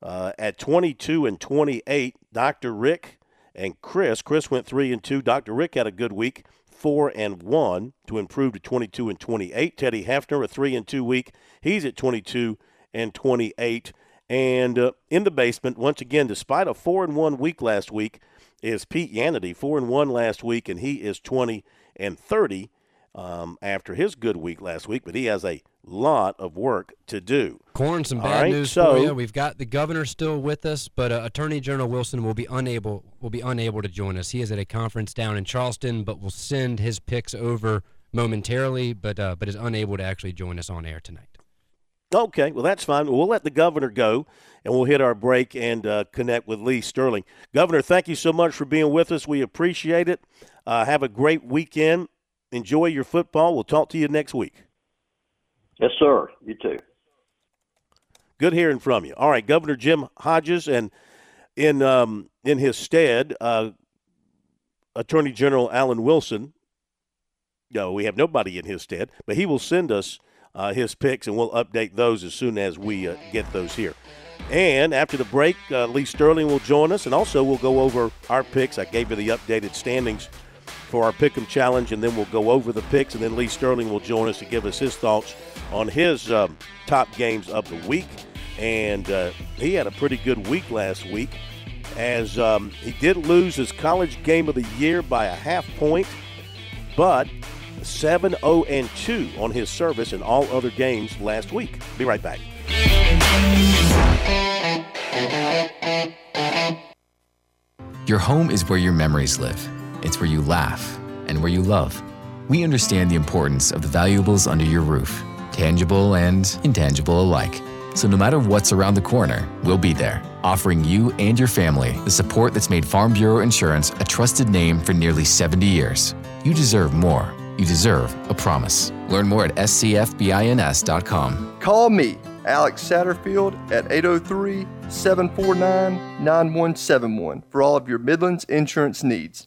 [SPEAKER 2] uh, at 22 and 28, Dr. Rick and Chris. Chris went three and two. Dr. Rick had a good week four and one to improve to 22 and 28. Teddy Hefner a three and two week. He's at 22 and 28. And uh, in the basement, once again, despite a four and one week last week, is Pete Yanity, four and one last week, and he is 20 and 30 um, after his good week last week. But he has a lot of work to do.
[SPEAKER 4] Corn, some bad
[SPEAKER 2] right,
[SPEAKER 4] news
[SPEAKER 2] so,
[SPEAKER 4] for you. We've got the governor still with us, but uh, Attorney General Wilson will be unable will be unable to join us. He is at a conference down in Charleston, but will send his picks over momentarily, but uh, but is unable to actually join us on air tonight.
[SPEAKER 2] Okay, well that's fine. We'll let the governor go, and we'll hit our break and uh, connect with Lee Sterling. Governor, thank you so much for being with us. We appreciate it. Uh, have a great weekend. Enjoy your football. We'll talk to you next week.
[SPEAKER 9] Yes, sir. You too.
[SPEAKER 2] Good hearing from you. All right, Governor Jim Hodges, and in um, in his stead, uh, Attorney General Alan Wilson. No, we have nobody in his stead, but he will send us uh, his picks, and we'll update those as soon as we uh, get those here. And after the break, uh, Lee Sterling will join us, and also we'll go over our picks. I gave you the updated standings for our Pick'em Challenge, and then we'll go over the picks, and then Lee Sterling will join us to give us his thoughts on his um, top games of the week. And uh, he had a pretty good week last week, as um, he did lose his college game of the year by a half point, but 7 0 and 2 on his service in all other games last week. Be right back.
[SPEAKER 10] Your home is where your memories live. It's where you laugh and where you love. We understand the importance of the valuables under your roof, tangible and intangible alike. So no matter what's around the corner, we'll be there, offering you and your family the support that's made Farm Bureau Insurance a trusted name for nearly 70 years. You deserve more. You deserve a promise. Learn more at scfbins.com.
[SPEAKER 11] Call me, Alex Satterfield, at 803 749 9171 for all of your Midlands insurance needs.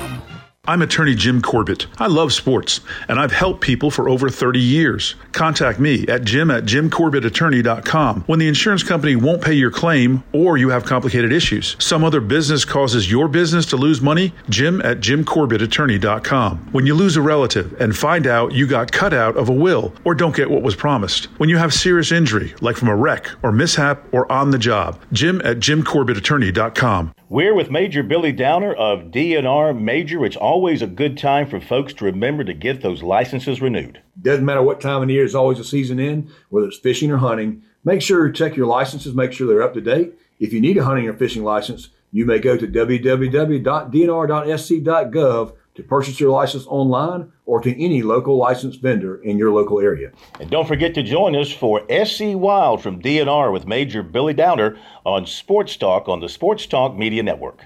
[SPEAKER 1] bomb.
[SPEAKER 12] I'm attorney Jim Corbett. I love sports, and I've helped people for over 30 years. Contact me at jim at jimcorbettattorney.com when the insurance company won't pay your claim or you have complicated issues. Some other business causes your business to lose money, jim at jimcorbettattorney.com. When you lose a relative and find out you got cut out of a will or don't get what was promised. When you have serious injury, like from a wreck or mishap or on the job, jim at jimcorbettattorney.com.
[SPEAKER 13] We're with Major Billy Downer of DNR Major. It's always a good time for folks to remember to get those licenses renewed.
[SPEAKER 14] Doesn't matter what time of year, it's always a season in, whether it's fishing or hunting. Make sure to check your licenses, make sure they're up to date. If you need a hunting or fishing license, you may go to www.dnr.sc.gov to purchase your license online or to any local licensed vendor in your local area.
[SPEAKER 13] And don't forget to join us for SC Wild from DNR with Major Billy Downer on Sports Talk on the Sports Talk Media Network.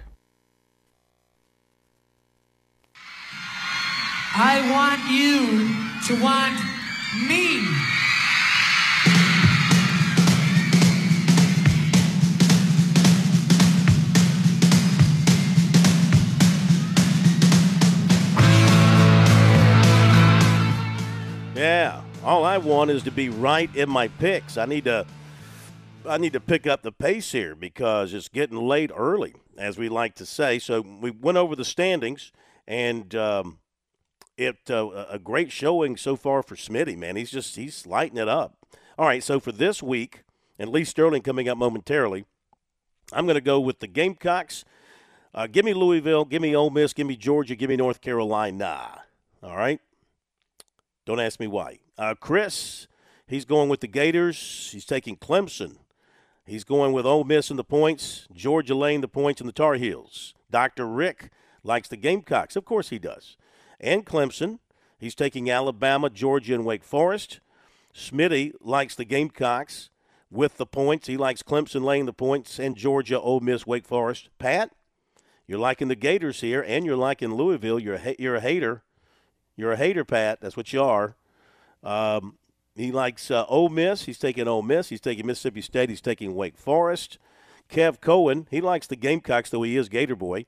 [SPEAKER 15] I want you to want me.
[SPEAKER 2] Yeah, all I want is to be right in my picks. I need to I need to pick up the pace here because it's getting late early, as we like to say. So we went over the standings, and um, it uh, a great showing so far for Smitty. Man, he's just he's lighting it up. All right, so for this week, and Lee Sterling coming up momentarily, I'm going to go with the Gamecocks. Uh, give me Louisville, give me Ole Miss, give me Georgia, give me North Carolina. All right. Don't ask me why. Uh, Chris, he's going with the Gators. He's taking Clemson. He's going with Ole Miss in the points, Georgia laying the points and the Tar Heels. Dr. Rick likes the Gamecocks. Of course he does. And Clemson. He's taking Alabama, Georgia, and Wake Forest. Smitty likes the Gamecocks with the points. He likes Clemson laying the points and Georgia, Ole Miss, Wake Forest. Pat, you're liking the Gators here, and you're liking Louisville. You're a, you're a hater. You're a hater, Pat. That's what you are. Um, he likes uh, Ole Miss. He's taking Ole Miss. He's taking Mississippi State. He's taking Wake Forest. Kev Cohen, he likes the Gamecocks, though he is Gator Boy.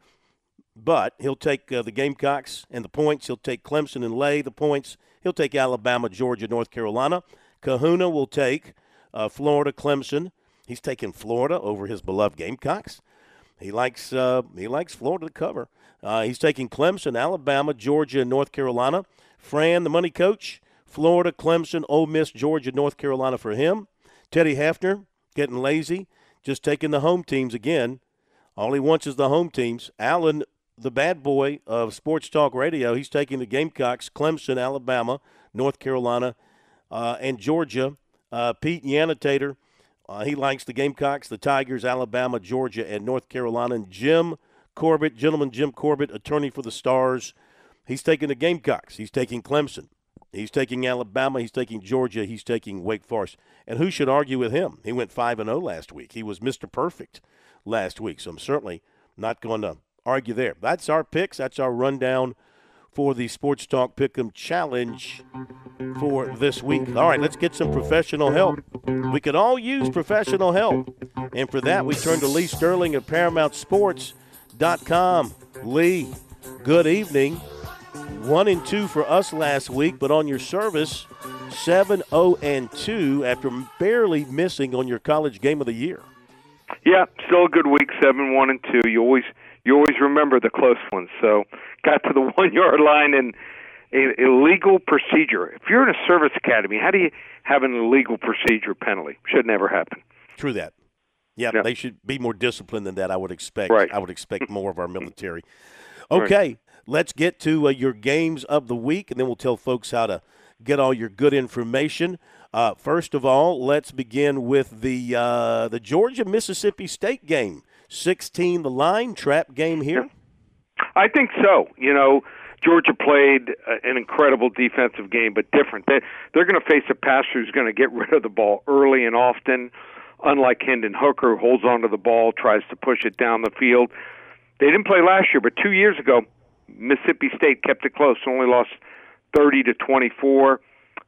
[SPEAKER 2] But he'll take uh, the Gamecocks and the points. He'll take Clemson and lay the points. He'll take Alabama, Georgia, North Carolina. Kahuna will take uh, Florida, Clemson. He's taking Florida over his beloved Gamecocks. He likes uh, he likes Florida to cover. Uh, he's taking Clemson, Alabama, Georgia, and North Carolina. Fran, the money coach, Florida, Clemson, Ole Miss, Georgia, North Carolina for him. Teddy Hafner getting lazy, just taking the home teams again. All he wants is the home teams. Allen, the bad boy of Sports Talk Radio, he's taking the Gamecocks, Clemson, Alabama, North Carolina, uh, and Georgia. Uh, Pete Yanitator, uh, he likes the Gamecocks, the Tigers, Alabama, Georgia, and North Carolina. And Jim Corbett, gentleman Jim Corbett, attorney for the Stars, he's taking the Gamecocks. He's taking Clemson. He's taking Alabama. He's taking Georgia. He's taking Wake Forest. And who should argue with him? He went 5 and 0 last week. He was Mr. Perfect last week. So I'm certainly not going to argue there. That's our picks. That's our rundown for the Sports Talk Pick'em Challenge for this week. All right, let's get some professional help. We could all use professional help. And for that, we turn to Lee Sterling at ParamountSports.com. Lee, good evening. One and two for us last week, but on your service, 7 0 and 2 after barely missing on your college game of the year.
[SPEAKER 16] Yeah, still a good week, 7 1 and 2. You always you always remember the close ones. So got to the one yard line and a illegal procedure. If you're in a service academy, how do you have an illegal procedure penalty? Should never happen.
[SPEAKER 2] True that. Yeah,
[SPEAKER 16] Yeah.
[SPEAKER 2] they should be more disciplined than that. I would expect.
[SPEAKER 16] Right.
[SPEAKER 2] I would expect more of our military. Okay, let's get to uh, your games of the week, and then we'll tell folks how to get all your good information. Uh, first of all, let's begin with the uh, the Georgia Mississippi State game. Sixteen, the line trap game here.
[SPEAKER 16] I think so. You know, Georgia played uh, an incredible defensive game, but different. They, they're going to face a passer who's going to get rid of the ball early and often, unlike Hendon Hooker, who holds onto the ball, tries to push it down the field. They didn't play last year, but two years ago, Mississippi State kept it close, only lost 30 to 24.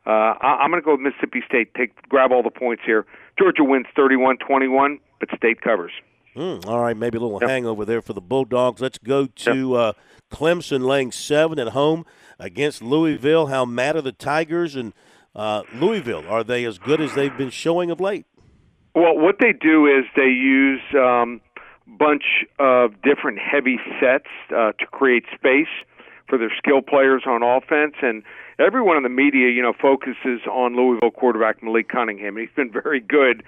[SPEAKER 16] Uh, I, I'm going to go with Mississippi State. Take grab all the points here. Georgia wins 31-21, but State covers.
[SPEAKER 2] Mm, all right, maybe a little hangover there for the Bulldogs. Let's go to uh, Clemson laying seven at home against Louisville. How mad are the Tigers and uh, Louisville? Are they as good as they've been showing of late?
[SPEAKER 16] Well, what they do is they use um, bunch of different heavy sets uh, to create space for their skill players on offense, and everyone in the media, you know, focuses on Louisville quarterback Malik Cunningham. He's been very good,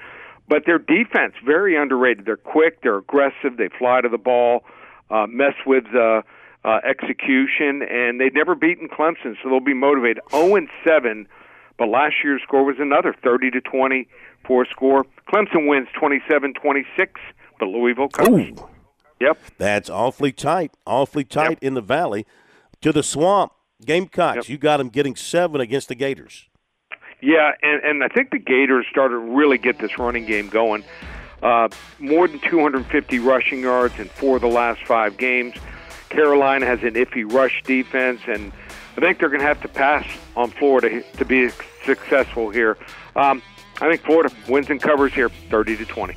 [SPEAKER 16] but their defense very underrated. They're quick, they're aggressive, they fly to the ball, uh, mess with uh, uh, execution, and they've never beaten Clemson, so they'll be motivated. 0 and 7, but last year's score was another 30 to 24 score. Clemson wins 27-26, but Louisville covers. Yep.
[SPEAKER 2] That's awfully tight, awfully tight in the Valley. to the swamp. Gamecocks, yep. you got them getting seven against the Gators.
[SPEAKER 16] Yeah, and, and I think the Gators started to really get this running game going. Uh, more than 250 rushing yards in four of the last five games. Carolina has an iffy rush defense, and I think they're going to have to pass on Florida to be successful here. Um, I think Florida wins and covers here, 30 to 20.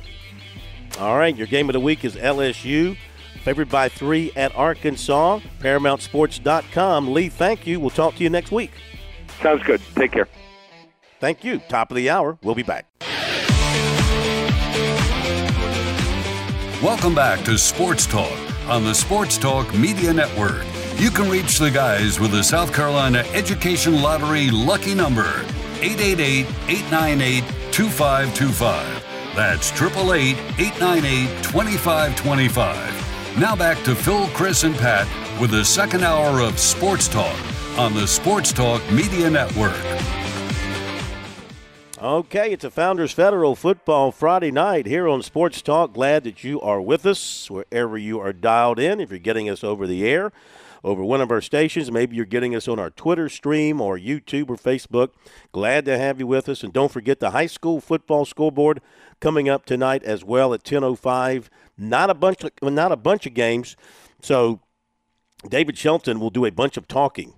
[SPEAKER 2] All right, your game of the week is LSU, favored by three at Arkansas. ParamountSports.com. Lee, thank you. We'll talk to you next week.
[SPEAKER 16] Sounds good. Take care.
[SPEAKER 2] Thank you. Top of the hour. We'll be back.
[SPEAKER 1] Welcome back to Sports Talk on the Sports Talk Media Network. You can reach the guys with the South Carolina Education Lottery lucky number 888 898 2525. That's 888 898 2525. Now back to Phil, Chris, and Pat with the second hour of Sports Talk on the Sports Talk Media Network.
[SPEAKER 2] Okay, it's a Founders Federal Football Friday night here on Sports Talk. Glad that you are with us wherever you are dialed in. If you're getting us over the air, over one of our stations. Maybe you're getting us on our Twitter stream or YouTube or Facebook. Glad to have you with us. And don't forget the high school football scoreboard coming up tonight as well at 10:05. Not a bunch of, not a bunch of games. So David Shelton will do a bunch of talking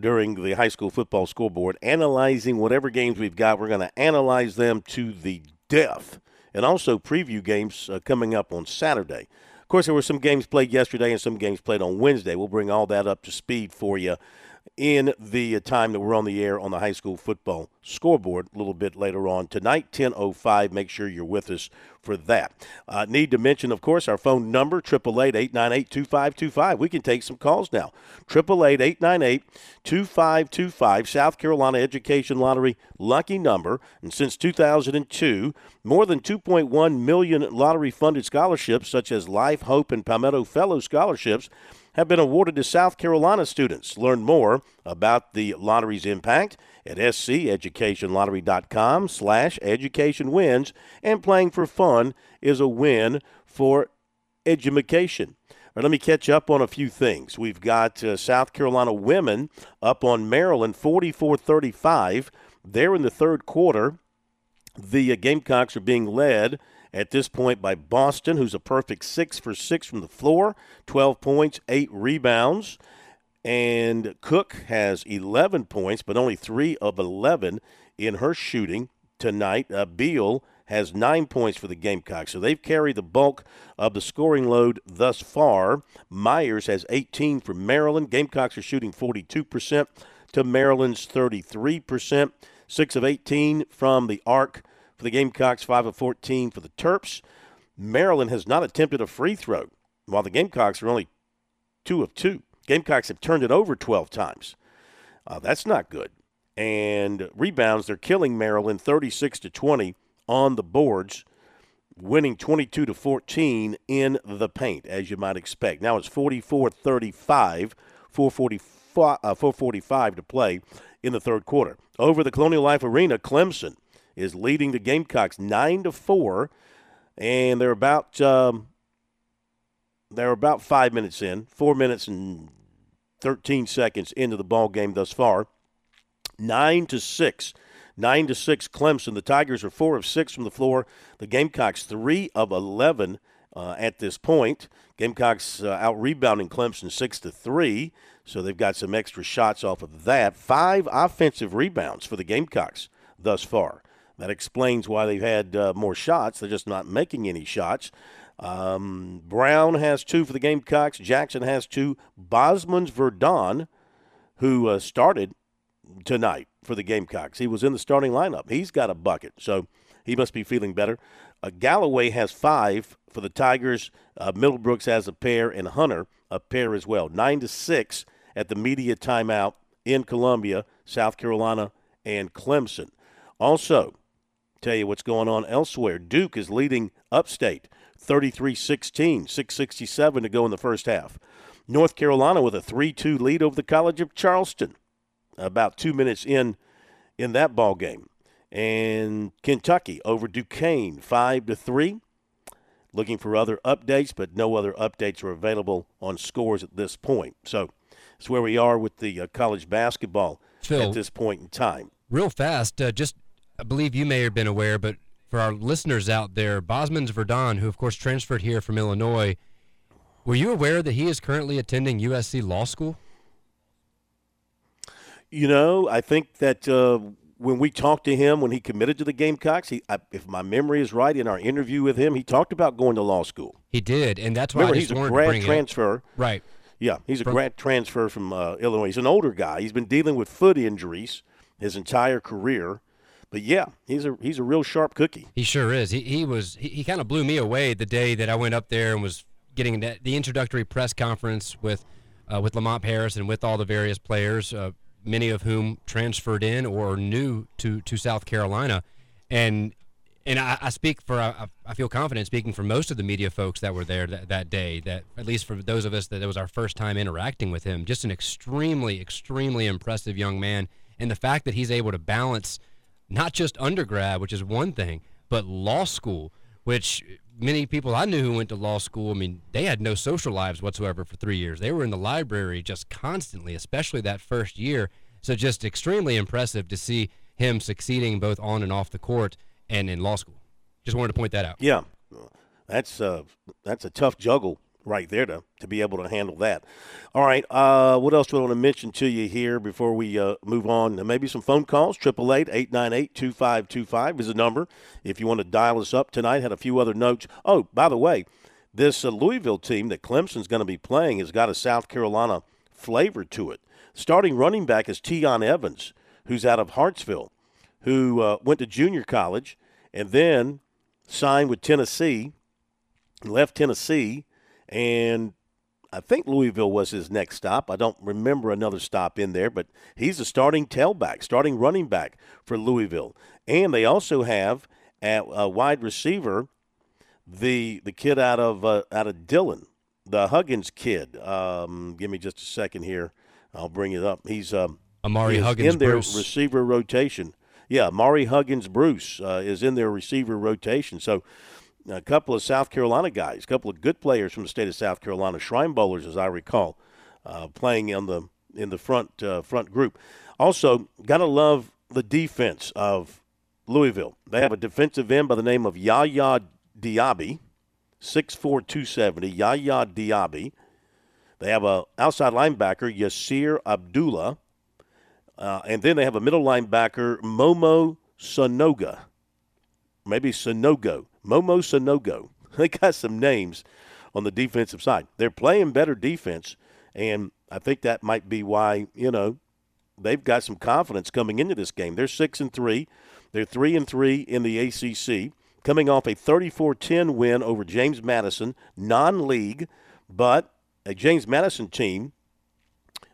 [SPEAKER 2] during the high school football scoreboard, analyzing whatever games we've got. We're going to analyze them to the death and also preview games uh, coming up on Saturday. Of course, there were some games played yesterday and some games played on Wednesday. We'll bring all that up to speed for you in the time that we're on the air on the high school football scoreboard a little bit later on tonight 10.05 make sure you're with us for that. Uh, need to mention of course our phone number 888-898-2525 we can take some calls now. 888-898-2525 south carolina education lottery lucky number. And since 2002 more than 2.1 million lottery funded scholarships such as life hope and palmetto fellow scholarships have been awarded to South Carolina students. Learn more about the lottery's impact at sceducationlottery.com slash education wins. And playing for fun is a win for education. Right, let me catch up on a few things. We've got uh, South Carolina women up on Maryland 44 35. They're in the third quarter. The uh, Gamecocks are being led at this point by Boston, who's a perfect six for six from the floor, 12 points, eight rebounds. And Cooke has 11 points, but only three of 11 in her shooting tonight. Uh, Beal has nine points for the Gamecocks. So they've carried the bulk of the scoring load thus far. Myers has 18 for Maryland. Gamecocks are shooting 42% to Maryland's 33%. Six of 18 from the arc for the Gamecocks, 5 of 14 for the Terps. Maryland has not attempted a free throw, while the Gamecocks are only 2 of 2. Gamecocks have turned it over 12 times. Uh, that's not good. And rebounds, they're killing Maryland 36 to 20 on the boards, winning 22 to 14 in the paint, as you might expect. Now it's 44 35, 445, uh, 445 to play in the third quarter. Over the Colonial Life Arena, Clemson is leading the Gamecocks nine to four, and they're about um, they're about five minutes in, four minutes and thirteen seconds into the ball game thus far. Nine to six. Nine to six, Clemson. The Tigers are four of six from the floor. The Gamecocks three of eleven uh, at this point. Gamecocks uh, out rebounding Clemson six to three, so they've got some extra shots off of that. Five offensive rebounds for the Gamecocks thus far. That explains why they've had uh, more shots. They're just not making any shots. Um, Brown has two for the Gamecocks. Jackson has two. Bosmans-Verdonk, who uh, started tonight for the Gamecocks, he was in the starting lineup. He's got a bucket, so he must be feeling better. Uh, Galloway has five for the Tigers. Uh, Middlebrooks has a pair, and Hunter a pair as well. Nine to six at the media timeout in Columbia, South Carolina, and Clemson. Also, Tell you what's going on elsewhere. Duke is leading upstate 33 16, 667 to go in the first half. North Carolina with a 3 2 lead over the College of Charleston. About two minutes in in that ball game. And Kentucky over Duquesne 5 to 3. Looking for other updates, but no other updates are available on scores at this point. So It's where we are with the uh, college basketball
[SPEAKER 4] Phil,
[SPEAKER 2] at this point in time.
[SPEAKER 4] Real fast, uh, just I believe you may have been aware, but for our listeners out there, Bosmans-Verdonk, who of course transferred here from Illinois, were you aware that he is currently attending USC Law School?
[SPEAKER 2] You know, I think that uh, when we talked to him when he committed to the Gamecocks, he, I, if my memory is right, in our interview with him, he talked about going to law school.
[SPEAKER 4] He did, and that's why
[SPEAKER 2] Remember,
[SPEAKER 4] I
[SPEAKER 2] he's a grad
[SPEAKER 4] to bring
[SPEAKER 2] transfer.
[SPEAKER 4] It. Right.
[SPEAKER 2] Yeah, he's a
[SPEAKER 4] From-
[SPEAKER 2] grad transfer from uh, Illinois. He's an older guy. He's been dealing with foot injuries his entire career, but yeah, he's a he's a real sharp cookie.
[SPEAKER 4] He sure is. He he was he, he kind of blew me away the day that I went up there and was getting the introductory press conference with uh, with Lamont Paris and with all the various players, uh, many of whom transferred in or new to to South Carolina, and and I, I speak for I, I feel confident speaking for most of the media folks that were there that, that day. That at least for those of us that it was our first time interacting with him, just an extremely extremely impressive young man, and the fact that he's able to balance not just undergrad, which is one thing, but law school, which many people I knew who went to law school, I mean, they had no social lives whatsoever for three years. They were in the library just constantly, especially that first year. So just extremely impressive to see him succeeding both on and off the court and in law school. Just wanted to point that out.
[SPEAKER 2] Yeah, that's uh, that's a tough juggle right there to to be able to handle that. All right, uh, what else do I want to mention to you here before we uh, move on? Maybe some phone calls. Triple eight eight nine eight two five two five is the number if you want to dial us up tonight. Had a few other notes. Oh, by the way, this uh, Louisville team that Clemson's going to be playing has got a South Carolina flavor to it. Starting running back is Tiyon Evans, who's out of Hartsville, who uh, went to junior college and then signed with Tennessee, left Tennessee, and I think Louisville was his next stop. I don't remember another stop in there, but he's a starting tailback, starting running back for Louisville. And they also have at a wide receiver the the kid out of uh, out of Dillon, the Huggins kid. Um, give me just a second here. I'll bring it up. He's um,
[SPEAKER 4] Ahmari
[SPEAKER 2] he
[SPEAKER 4] Huggins
[SPEAKER 2] in their
[SPEAKER 4] Bruce.
[SPEAKER 2] receiver rotation. Yeah, Mari Huggins Bruce uh, is in their receiver rotation. So a couple of South Carolina guys, a couple of good players from the state of South Carolina, Shrine Bowlers, as I recall, uh, playing in the in the front uh, front group. Also, gotta love the defense of Louisville. They have a defensive end by the name of Yaya Diaby, 6'4", 270, Yaya Diaby. They have a outside linebacker, Yasir Abdullah. Uh, and then they have a middle linebacker, Momo Sonoga. Maybe Sanogo. Momo Sanogo. They got some names on the defensive side. They're playing better defense, and I think that might be why, you know, they've got some confidence coming into this game. They're 6 and 3. They're 3 and 3 in the ACC, coming off a 34-10 win over James Madison, non-league, but a James Madison team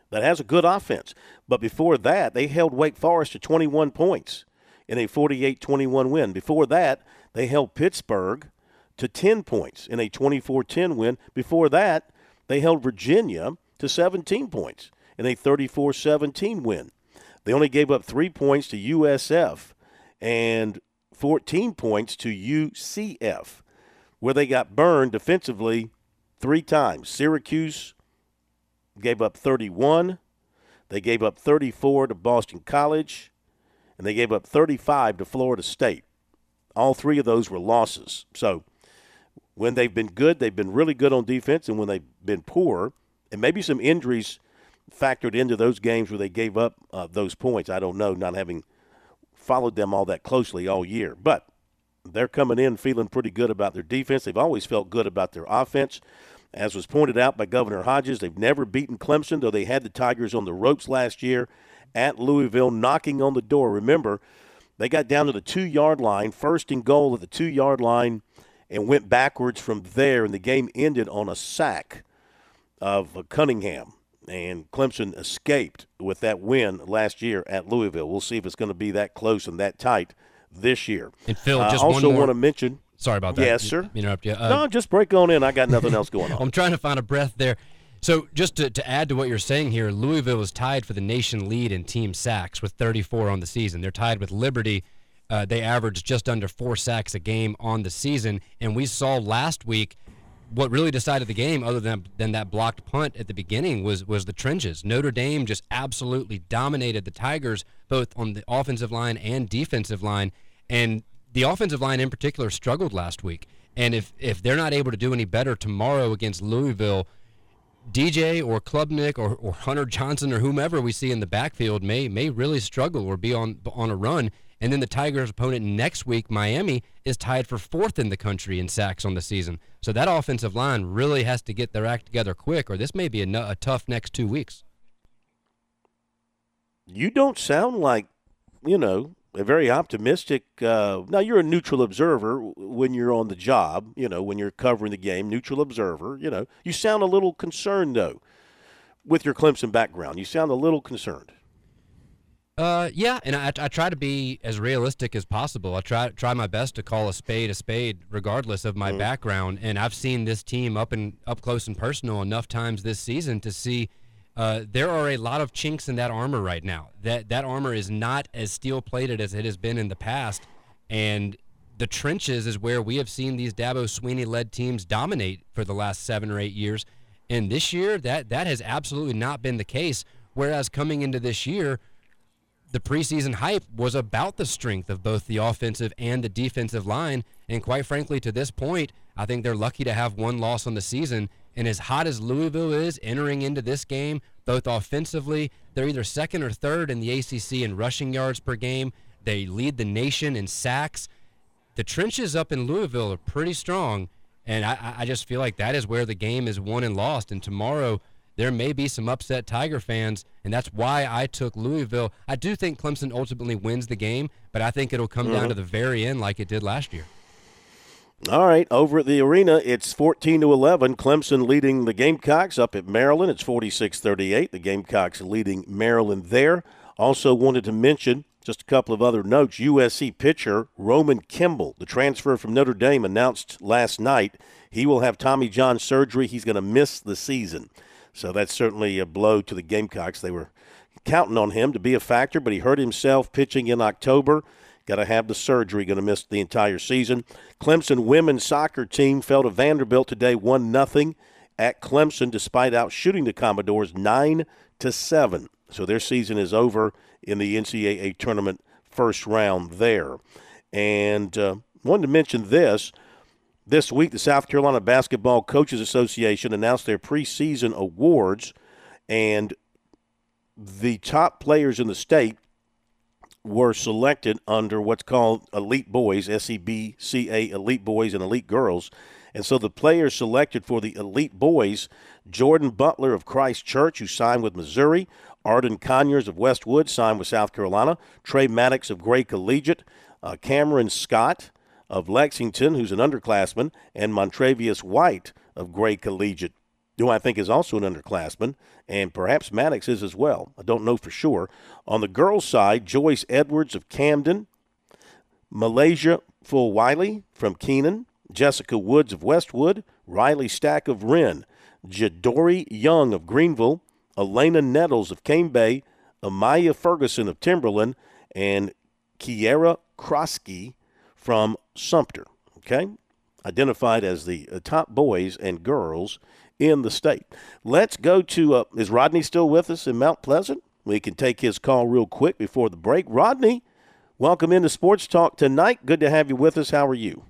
[SPEAKER 2] that has a good offense. But before that, they held Wake Forest to 21 points in a 48 21 win. Before that, they held Pittsburgh to 10 points in a 24 10 win. Before that, they held Virginia to 17 points in a 34 17 win. They only gave up three points to USF and 14 points to UCF, where they got burned defensively three times. Syracuse gave up 31. They gave up 34 to Boston College, and they gave up 35 to Florida State. All three of those were losses. So when they've been good, they've been really good on defense, and when they've been poor, and maybe some injuries factored into those games where they gave up uh, those points. I don't know, not having followed them all that closely all year. But they're coming in feeling pretty good about their defense. They've always felt good about their offense. As was pointed out by Governor Hodges, they've never beaten Clemson, though they had the Tigers on the ropes last year at Louisville, knocking on the door. Remember, they got down to the two yard line, first and goal at the two yard line, and went backwards from there, and the game ended on a sack of uh, Cunningham. And Clemson escaped with that win last year at Louisville. We'll see if it's going to be that close and that tight this year.
[SPEAKER 4] And Phil,
[SPEAKER 2] I
[SPEAKER 4] just
[SPEAKER 2] also
[SPEAKER 4] one more.
[SPEAKER 2] want to mention.
[SPEAKER 4] Sorry about that.
[SPEAKER 2] Yes, sir.
[SPEAKER 4] Interrupt you. Uh,
[SPEAKER 2] no, just break on in. I got nothing else going on.
[SPEAKER 4] I'm trying to find a breath there. So just to, to add to what you're saying here, Louisville is tied for the nation lead in team sacks with 34 on the season. They're tied with Liberty. Uh, they average just under four sacks a game on the season. And we saw last week what really decided the game, other than than that blocked punt at the beginning, was was the trenches. Notre Dame just absolutely dominated the Tigers both on the offensive line and defensive line, and the offensive line in particular struggled last week. And if if they're not able to do any better tomorrow against Louisville, DJ or Klubnik or, or Hunter Johnson or whomever we see in the backfield may may really struggle or be on on a run. And then the Tigers' opponent next week, Miami, is tied for fourth in the country in sacks on the season. So that offensive line really has to get their act together quick, or this may be a, a tough next two weeks.
[SPEAKER 2] You don't sound like, you know, very optimistic. Uh, now you're a neutral observer when you're on the job. You know, when you're covering the game, neutral observer. You know, you sound a little concerned though, with your Clemson background. You sound a little concerned.
[SPEAKER 4] Uh, yeah, and I, I try to be as realistic as possible. I try try my best to call a spade a spade, regardless of my mm. background. And I've seen this team up and up close and personal enough times this season to see uh, there are a lot of chinks in that armor right now. That that armor is not as steel plated as it has been in the past, and the trenches is where we have seen these Dabo Swinney led teams dominate for the last seven or eight years. And this year, that that has absolutely not been the case. Whereas coming into this year the preseason hype was about the strength of both the offensive and the defensive line. And quite frankly, to this point, I think they're lucky to have one loss on the season. And as hot as Louisville is entering into this game, both offensively, they're either second or third in the ACC in rushing yards per game. They lead the nation in sacks. The trenches up in Louisville are pretty strong. And I, I just feel like that is where the game is won and lost. And tomorrow, there may be some upset Tiger fans, and that's why I took Louisville. I do think Clemson ultimately wins the game, but I think it'll come mm-hmm. down to the very end like it did last year.
[SPEAKER 2] All right, over at the arena, it's 14 to 11. Clemson leading the Gamecocks up at Maryland. It's 46-38. The Gamecocks leading Maryland there. Also wanted to mention just a couple of other notes. USC pitcher Roman Kimball, the transfer from Notre Dame, announced last night he will have Tommy John surgery. He's going to miss the season. So that's certainly a blow to the Gamecocks. They were counting on him to be a factor, but he hurt himself pitching in October. Got to have the surgery, going to miss the entire season. Clemson women's soccer team fell to Vanderbilt today 1 nothing at Clemson despite outshooting the Commodores 9 to 7. So their season is over in the NCAA tournament first round there. And uh, wanted to mention this this week, the South Carolina Basketball Coaches Association announced their preseason awards, and the top players in the state were selected under what's called Elite Boys, SEBCA Elite Boys and Elite Girls. And so the players selected for the Elite Boys Jordan Butler of Christ Church, who signed with Missouri, Arden Conyers of Westwood, signed with South Carolina, Trey Maddox of Gray Collegiate, uh, Cameron Scott of Lexington, who's an underclassman, and Montravius White of Gray Collegiate, who I think is also an underclassman, and perhaps Maddox is as well. I don't know for sure. On the girls' side, Joyce Edwards of Camden, Malaysia Full Wiley from Keenan, Jessica Woods of Westwood, Riley Stack of Wren, Jadori Young of Greenville, Elena Nettles of Cane Bay, Amaya Ferguson of Timberland, and Kiera Krosky from Sumter, okay? Identified as the uh, top boys and girls in the state. Let's go to, uh, is Rodney still with us in Mount Pleasant? We can take his call real quick before the break. Rodney, welcome into Sports Talk tonight. Good to have you with us. How are you?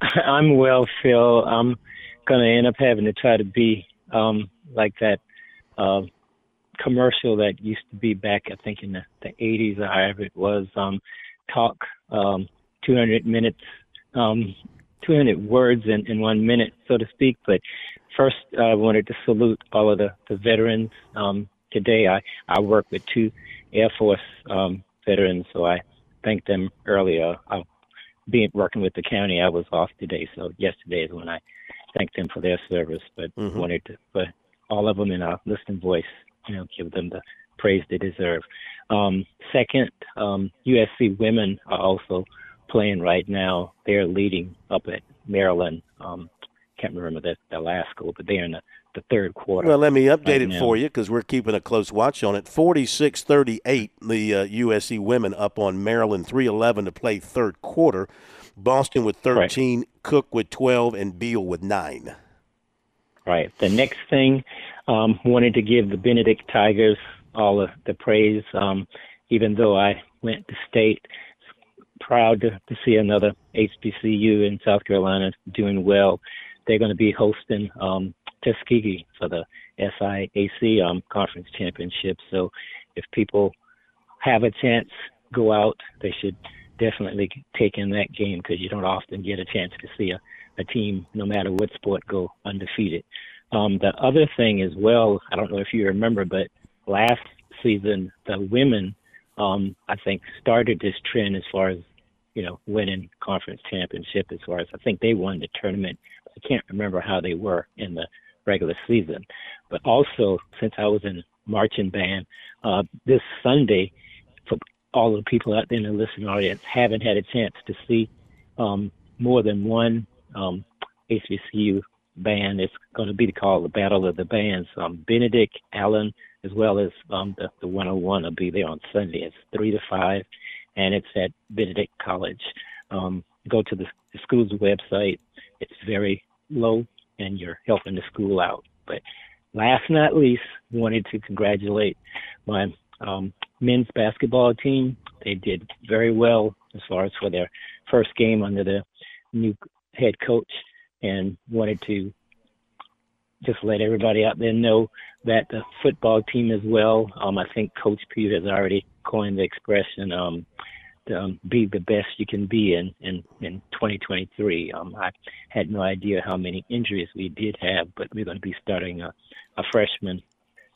[SPEAKER 17] I'm well, Phil. I'm going to end up having to try to be um, like that uh, commercial that used to be back, I think, in the, the 80s or however it was. Um, talk um, 200 minutes, um, 200 words in, in one minute, so to speak. But first, I wanted to salute all of the, the veterans. Um, today, I, I work with two Air Force um, veterans, so I thanked them earlier. I, being working with the county, I was off today, so yesterday is when I thanked them for their service. But mm-hmm. wanted to, but all of them in a listening voice, you know, give them the praise they deserve. Um, second, um, USC women are also playing right now. They're leading up at Maryland. Um, can't remember the, the last school, but they're in the, the third quarter.
[SPEAKER 2] Well, let me update right it now. for you because we're keeping a close watch on it. 46 38, the uh, USC women up on Maryland, 311 to play third quarter. Boston with 13, right. Cooke with 12, and Beal with 9.
[SPEAKER 17] Right. The next thing, um, wanted to give the Benedict Tigers all of the praise. Um, even though I went to state, proud to, to see another HBCU in South Carolina doing well. They're going to be hosting um, Tuskegee for the SIAC um, conference championship. So if people have a chance, go out. They should definitely take in that game because you don't often get a chance to see a, a team, no matter what sport, go undefeated. Um, the other thing as well, I don't know if you remember, but last season the women, um, I think, started this trend as far as you know winning conference championship. As far as I think they won the tournament. I can't remember how they were in the regular season, but also since I was in marching band, uh, this Sunday for all the people out there in the listening audience haven't had a chance to see um, more than one um, HBCU band. It's going to be called the Battle of the Bands. Um, Benedict Allen, as well as um, the, the 101, will be there on Sunday. It's 3 to 5, and it's at Benedict College. Um, go to the, the school's website. It's very low, and you're helping the school out. But last but not least, wanted to congratulate my um, men's basketball team. They did very well as far as for their first game under the new head coach and wanted to just let everybody out there know that the football team as well. Um, I think Coach Pugh has already coined the expression um, um, "Be the best you can be" in in, in 2023. Um, I had no idea how many injuries we did have, but we're going to be starting a, a freshman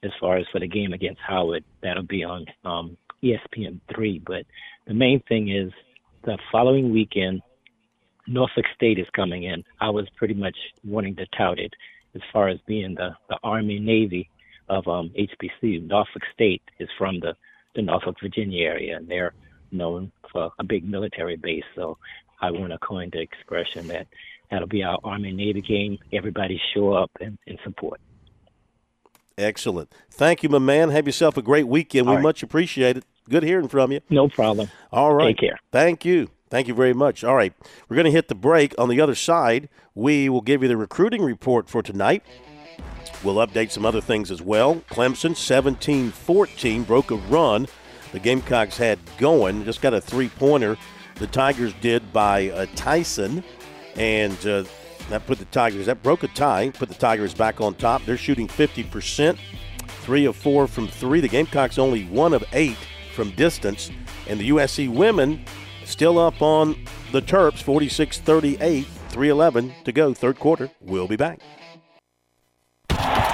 [SPEAKER 17] as far as for the game against Howard. That'll be on um, ESPN three. But the main thing is the following weekend Norfolk State is coming in. I was pretty much wanting to tout it as far as being the, the Army Navy of um, HBCU. Norfolk State is from the, the Norfolk, Virginia area, and they're known for a big military base. So I want to coin the expression that that'll be our Army Navy game. Everybody show up and, and support.
[SPEAKER 2] Excellent. Thank you, my man. Have yourself a great weekend. All we right. much appreciate it. Good hearing from you.
[SPEAKER 17] No problem.
[SPEAKER 2] All right.
[SPEAKER 17] Take care.
[SPEAKER 2] Thank you. Thank you very much. All right, we're going to hit the break. On the other side, we will give you the recruiting report for tonight. We'll update some other things as well. Clemson 17 14 broke a run the Gamecocks had going. Just got a three pointer. The Tigers did by uh, Tyson, and uh, that put the Tigers, that broke a tie, put the Tigers back on top. They're shooting 50%, three of four from three. The Gamecocks only one of eight from distance. And the USC women Still up on the Terps, 46 38, 311 to go, third quarter. We'll be back.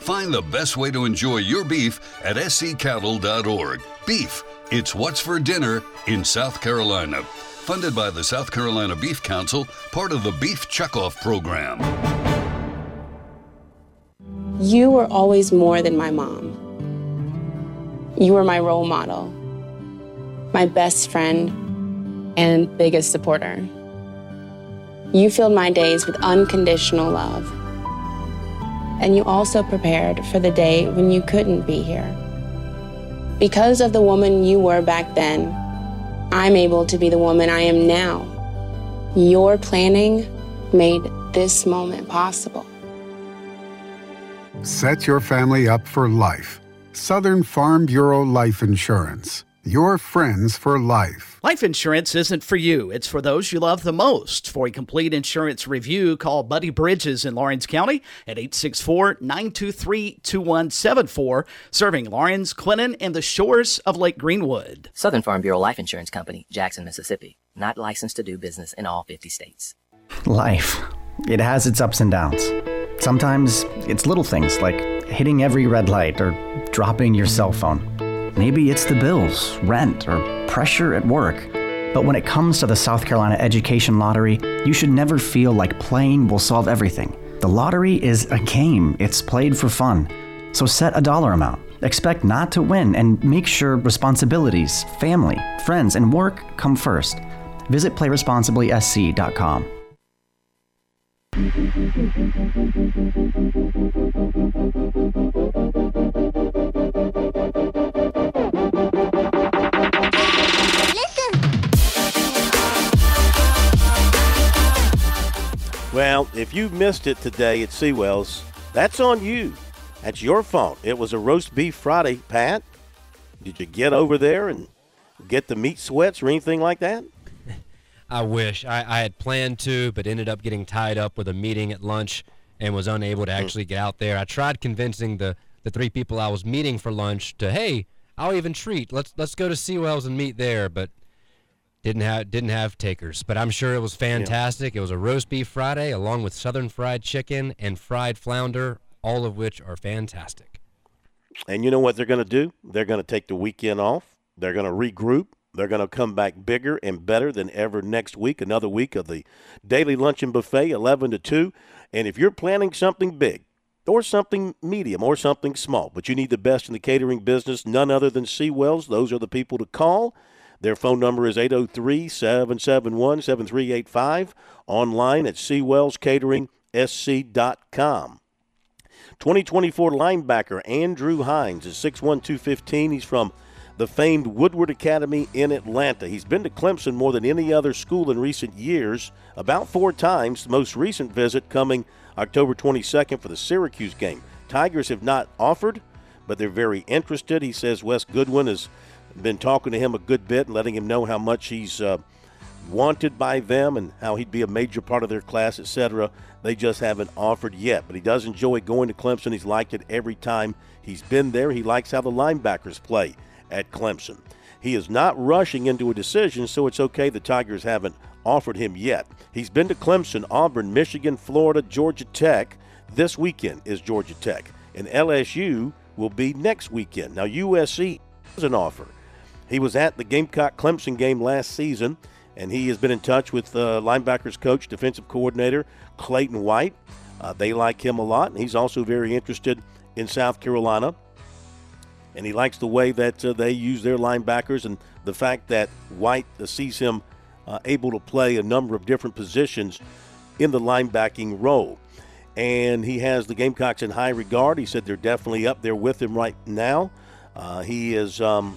[SPEAKER 1] Find the best way to enjoy your beef at sccattle.org. Beef it's What's for Dinner in South Carolina. Funded by the South Carolina Beef Council, part of the Beef Checkoff program.
[SPEAKER 18] You were always more than my mom. You were my role model, my best friend, and biggest supporter. You filled my days with unconditional love. And you also prepared for the day when you couldn't be here. Because of the woman you were back then, I'm able to be the woman I am now. Your planning made this moment possible.
[SPEAKER 19] Set your family up for life. Southern Farm Bureau Life Insurance. Your friends for life.
[SPEAKER 3] Life insurance isn't for you, it's for those you love the most. For a complete insurance review, call Buddy Bridges in Lawrence County at 864 923 2174, serving Lawrence, Clinton, and the shores of Lake Greenwood.
[SPEAKER 20] Southern Farm Bureau Life Insurance Company, Jackson, Mississippi. Not licensed to do business in all 50 states.
[SPEAKER 21] Life. It has its ups and downs. Sometimes it's little things like hitting every red light or dropping your cell phone. Maybe it's the bills, rent, or pressure at work. But when it comes to the South Carolina Education Lottery, you should never feel like playing will solve everything. The lottery is a game, it's played for fun. So set a dollar amount. Expect not to win and make sure responsibilities, family, friends, and work come first. Visit playresponsiblysc.com.
[SPEAKER 2] Well, if you missed it today at Seawells, that's on you. That's your fault. It was a roast beef Friday, Pat. Did you get over there and get the meat sweats or anything like that?
[SPEAKER 4] I wish. I, I had planned to, but ended up getting tied up with a meeting at lunch and was unable to hmm. actually get out there. I tried convincing the, the three people I was meeting for lunch to, hey, I'll even treat. Let's let's go to Seawells and meet there, but didn't have didn't have takers. But I'm sure it was fantastic. It was a roast beef Friday along with southern fried chicken and fried flounder, all of which are fantastic.
[SPEAKER 2] And you know what they're going to do? They're going to take the weekend off. They're going to regroup. They're going to come back bigger and better than ever next week. Another week of the daily luncheon buffet, 11 to 2. And if you're planning something big, or something medium, or something small, but you need the best in the catering business, none other than Seawells, those are the people to call. Their phone number is 803 771 7385. Online at SeawellsCateringSC.com. 2024 linebacker Andrew Hines is 6'1, 215. He's from the famed Woodward Academy in Atlanta. He's been to Clemson more than any other school in recent years, about four times, the most recent visit coming October 22nd for the Syracuse game. Tigers have not offered, but they're very interested. He says Wes Goodwin has been talking to him a good bit and letting him know how much he's uh, wanted by them and how he'd be a major part of their class, etc. They just haven't offered yet. But he does enjoy going to Clemson. He's liked it every time he's been there. He likes how the linebackers play at Clemson. He is not rushing into a decision, so it's okay the Tigers haven't offered him yet. He's been to Clemson, Auburn, Michigan, Florida, Georgia Tech. This weekend is Georgia Tech. And LSU will be next weekend. Now, USC has an offer. He was at the Gamecock Clemson game last season, and he has been in touch with uh, linebackers coach, defensive coordinator Clayton White. Uh, they like him a lot, and he's also very interested in South Carolina. And he likes the way that uh, they use their linebackers and the fact that White uh, sees him uh, able to play a number of different positions in the linebacking role. And he has the Gamecocks in high regard. He said they're definitely up there with him right now. Uh, he is um,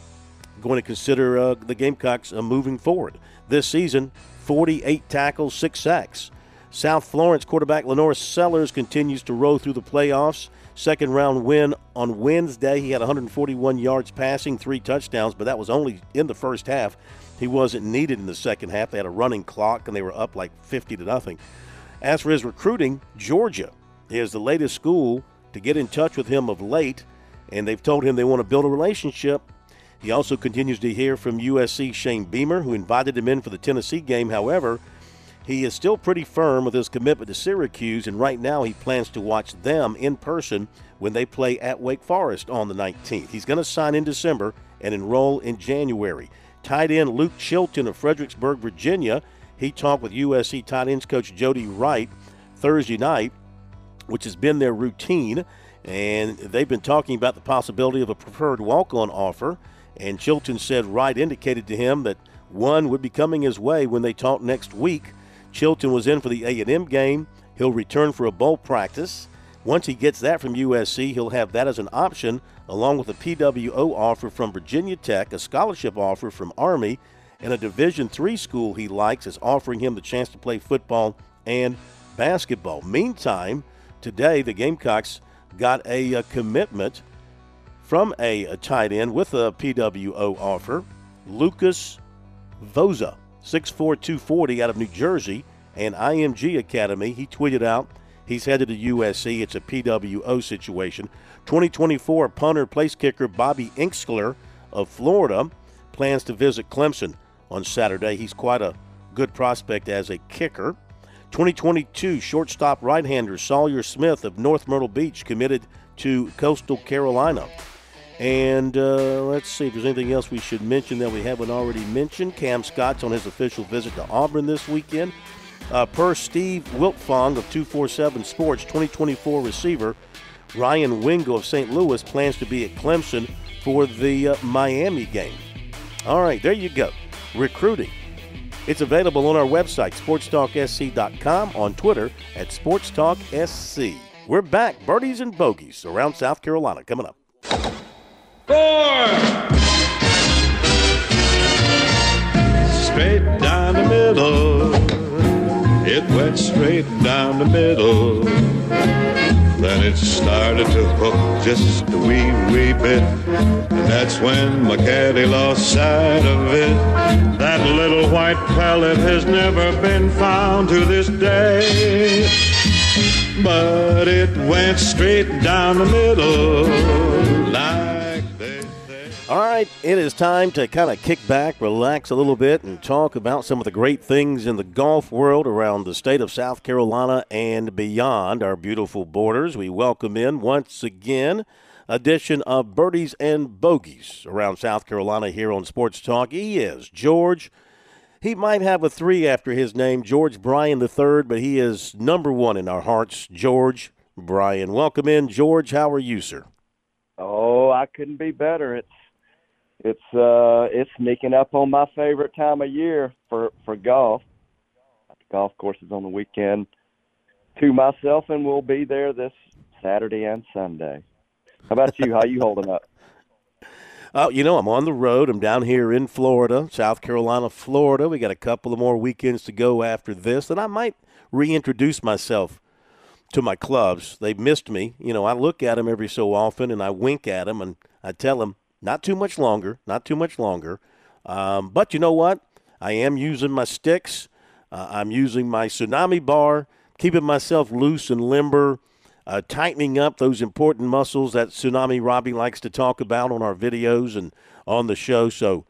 [SPEAKER 2] going to consider uh, the Gamecocks uh, moving forward. This season, 48 tackles, six sacks. South Florence quarterback LaNorris Sellers continues to row through the playoffs. Second round win on Wednesday. He had 141 yards passing, three touchdowns, but that was only in the first half. He wasn't needed in the second half. They had a running clock and they were up like 50 to nothing. As for his recruiting, Georgia is the latest school to get in touch with him of late, and they've told him they want to build a relationship. He also continues to hear from USC Shane Beamer, who invited him in for the Tennessee game. However, he is still pretty firm with his commitment to Syracuse, and right now he plans to watch them in person when they play at Wake Forest on the 19th. He's going to sign in December and enroll in January. Tight end Luke Chilton of Fredericksburg, Virginia, he talked with USC tight ends coach Jody Wright Thursday night, which has been their routine, and they've been talking about the possibility of a preferred walk-on offer. And Chilton said Wright indicated to him that one would be coming his way when they talk next week. Chilton was in for the A&M game. He'll return for a bowl practice. Once he gets that from USC, he'll have that as an option, along with a PWO offer from Virginia Tech, a scholarship offer from Army, and a Division three school he likes is offering him the chance to play football and basketball. Meantime, today the Gamecocks got a, a commitment from a, a tight end with a PWO offer. Lucas Voza, 6'4", 240 out of New Jersey, and IMG Academy. He tweeted out he's headed to USC. It's a PWO situation. 2024 punter place kicker Bobby Inkskler of Florida plans to visit Clemson on Saturday. He's quite a good prospect as a kicker. 2022 shortstop right-hander Sawyer Smith of North Myrtle Beach committed to Coastal Carolina. And uh, let's see if there's anything else we should mention that we haven't already mentioned. Cam Scott's on his official visit to Auburn this weekend. Uh, per Steve Wiltfong of 247 Sports, 2024 receiver Ryan Wingo of St. Louis plans to be at Clemson for the uh, Miami game. All right, there you go. Recruiting. It's available on our website, sportstalksc.com, on Twitter at sportstalksc. We're back, birdies and bogeys around South Carolina coming up.
[SPEAKER 22] Four. Straight down the middle. It went straight down the middle. Then it started to hook just a wee, wee bit. And that's when my caddy lost sight of it. That little white pellet has never been found to this day. But it went straight down the middle. Like
[SPEAKER 2] All right, it is time to kind of kick back, relax a little bit, and talk about some of the great things in the golf world around the state of South Carolina and beyond our beautiful borders. We welcome in once again edition of Birdies and Bogeys around South Carolina here on Sports Talk. He is George. He might have a three after his name, George Bryan III, but he is number one in our hearts, George Bryan. Welcome in, George. How are you, sir?
[SPEAKER 23] Oh, I couldn't be better. It's it's uh it's sneaking up on my favorite time of year for for golf. The golf course is on the weekend to myself and we'll be there this Saturday and Sunday. How about you? How you holding up?
[SPEAKER 2] Oh, you know, I'm on the road. I'm down here in Florida, South Carolina, Florida. We got a couple of more weekends to go after this, and I might reintroduce myself to my clubs. They've missed me. You know, I look at them every so often, and I wink at them, and I tell them, not too much longer, not too much longer. Um, but you know what? I am using my sticks. Uh, I'm using my tsunami bar, keeping myself loose and limber uh, tightening up those important muscles that Tsunami Robbie likes to talk about on our videos and on the show. So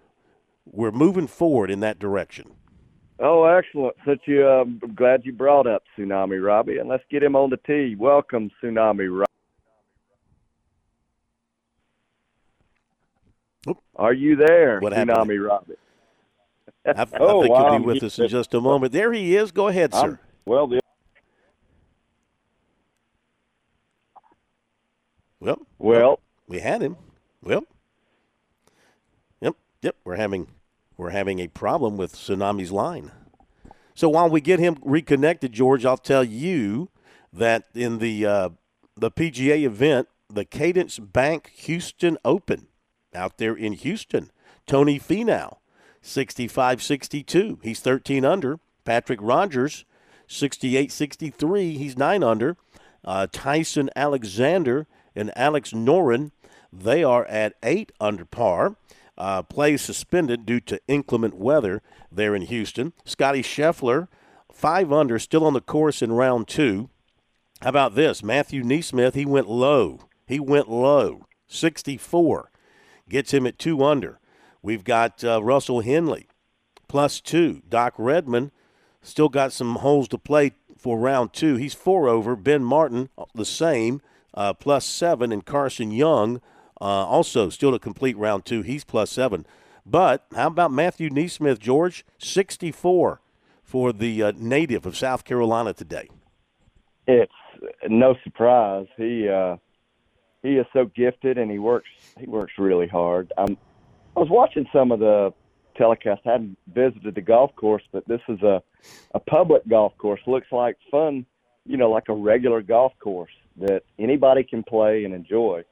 [SPEAKER 2] we're moving forward in that direction.
[SPEAKER 23] Oh, excellent. Such you, uh, I'm glad you brought up Tsunami Robbie, and let's get him on the tee. Welcome, Tsunami Robbie. Are you there,
[SPEAKER 2] What
[SPEAKER 23] Tsunami
[SPEAKER 2] happened?
[SPEAKER 23] Robbie?
[SPEAKER 2] I, I
[SPEAKER 23] oh,
[SPEAKER 2] think
[SPEAKER 23] wow.
[SPEAKER 2] he'll be with us in just a moment. There he is. Go ahead, sir.
[SPEAKER 23] I'm- well, the
[SPEAKER 2] Well,
[SPEAKER 23] Well.
[SPEAKER 2] we had him. Well, yep, yep. We're having we're having a problem with Tsunami's line. So while we get him reconnected, George, I'll tell you that in the uh, the PGA event, the Cadence Bank Houston Open out there in Houston, Tony Finau, 65-62. He's 13 under. Patrick Rodgers, 68-63. He's 9 under. Uh, Tyson Alexander and Alex Noren, they are at 8 under par. Uh, play suspended due to inclement weather there in Houston. Scotty Scheffler, 5 under, still on the course in round 2. How about this? Matthew NeSmith, he went low. He went low. 64. Gets him at 2 under. We've got uh, Russell Henley, plus 2. Doc Redman, still got some holes to play for round 2. He's 4 over. Ben Martin, the same, uh, plus 7. And Carson Young, uh, also still to complete round 2. He's plus 7. But how about Matthew NeSmith, George? 64 for the uh, native of South Carolina today.
[SPEAKER 23] it's no surprise. He uh, he is so gifted, and he works he works really hard. I'm, I was watching some of the telecast. I hadn't visited the golf course, but this is a a public golf course. Looks like fun, you know, like a regular golf course that anybody can play and enjoy.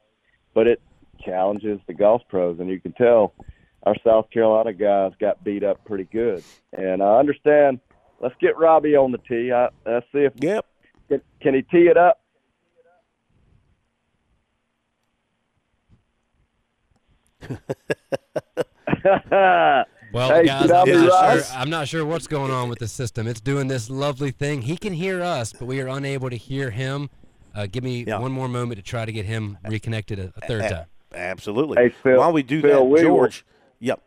[SPEAKER 23] But it challenges the golf pros, and you can tell our South Carolina guys got beat up pretty good. And I understand. Let's get Robbie on the tee. I, let's see if
[SPEAKER 2] yep.
[SPEAKER 23] Can, can he tee it up?
[SPEAKER 4] Well,
[SPEAKER 23] Hey,
[SPEAKER 4] guys, I'm not, sure, I'm not sure what's going on with the system. It's doing this lovely thing. He can hear us, but we are unable to hear him. Uh, give me one more moment to try to get him reconnected a, a third
[SPEAKER 2] A-
[SPEAKER 4] time.
[SPEAKER 2] Absolutely.
[SPEAKER 23] Hey, Phil-
[SPEAKER 2] While we do
[SPEAKER 23] Phil,
[SPEAKER 2] that,
[SPEAKER 23] we will-
[SPEAKER 2] George. Yep.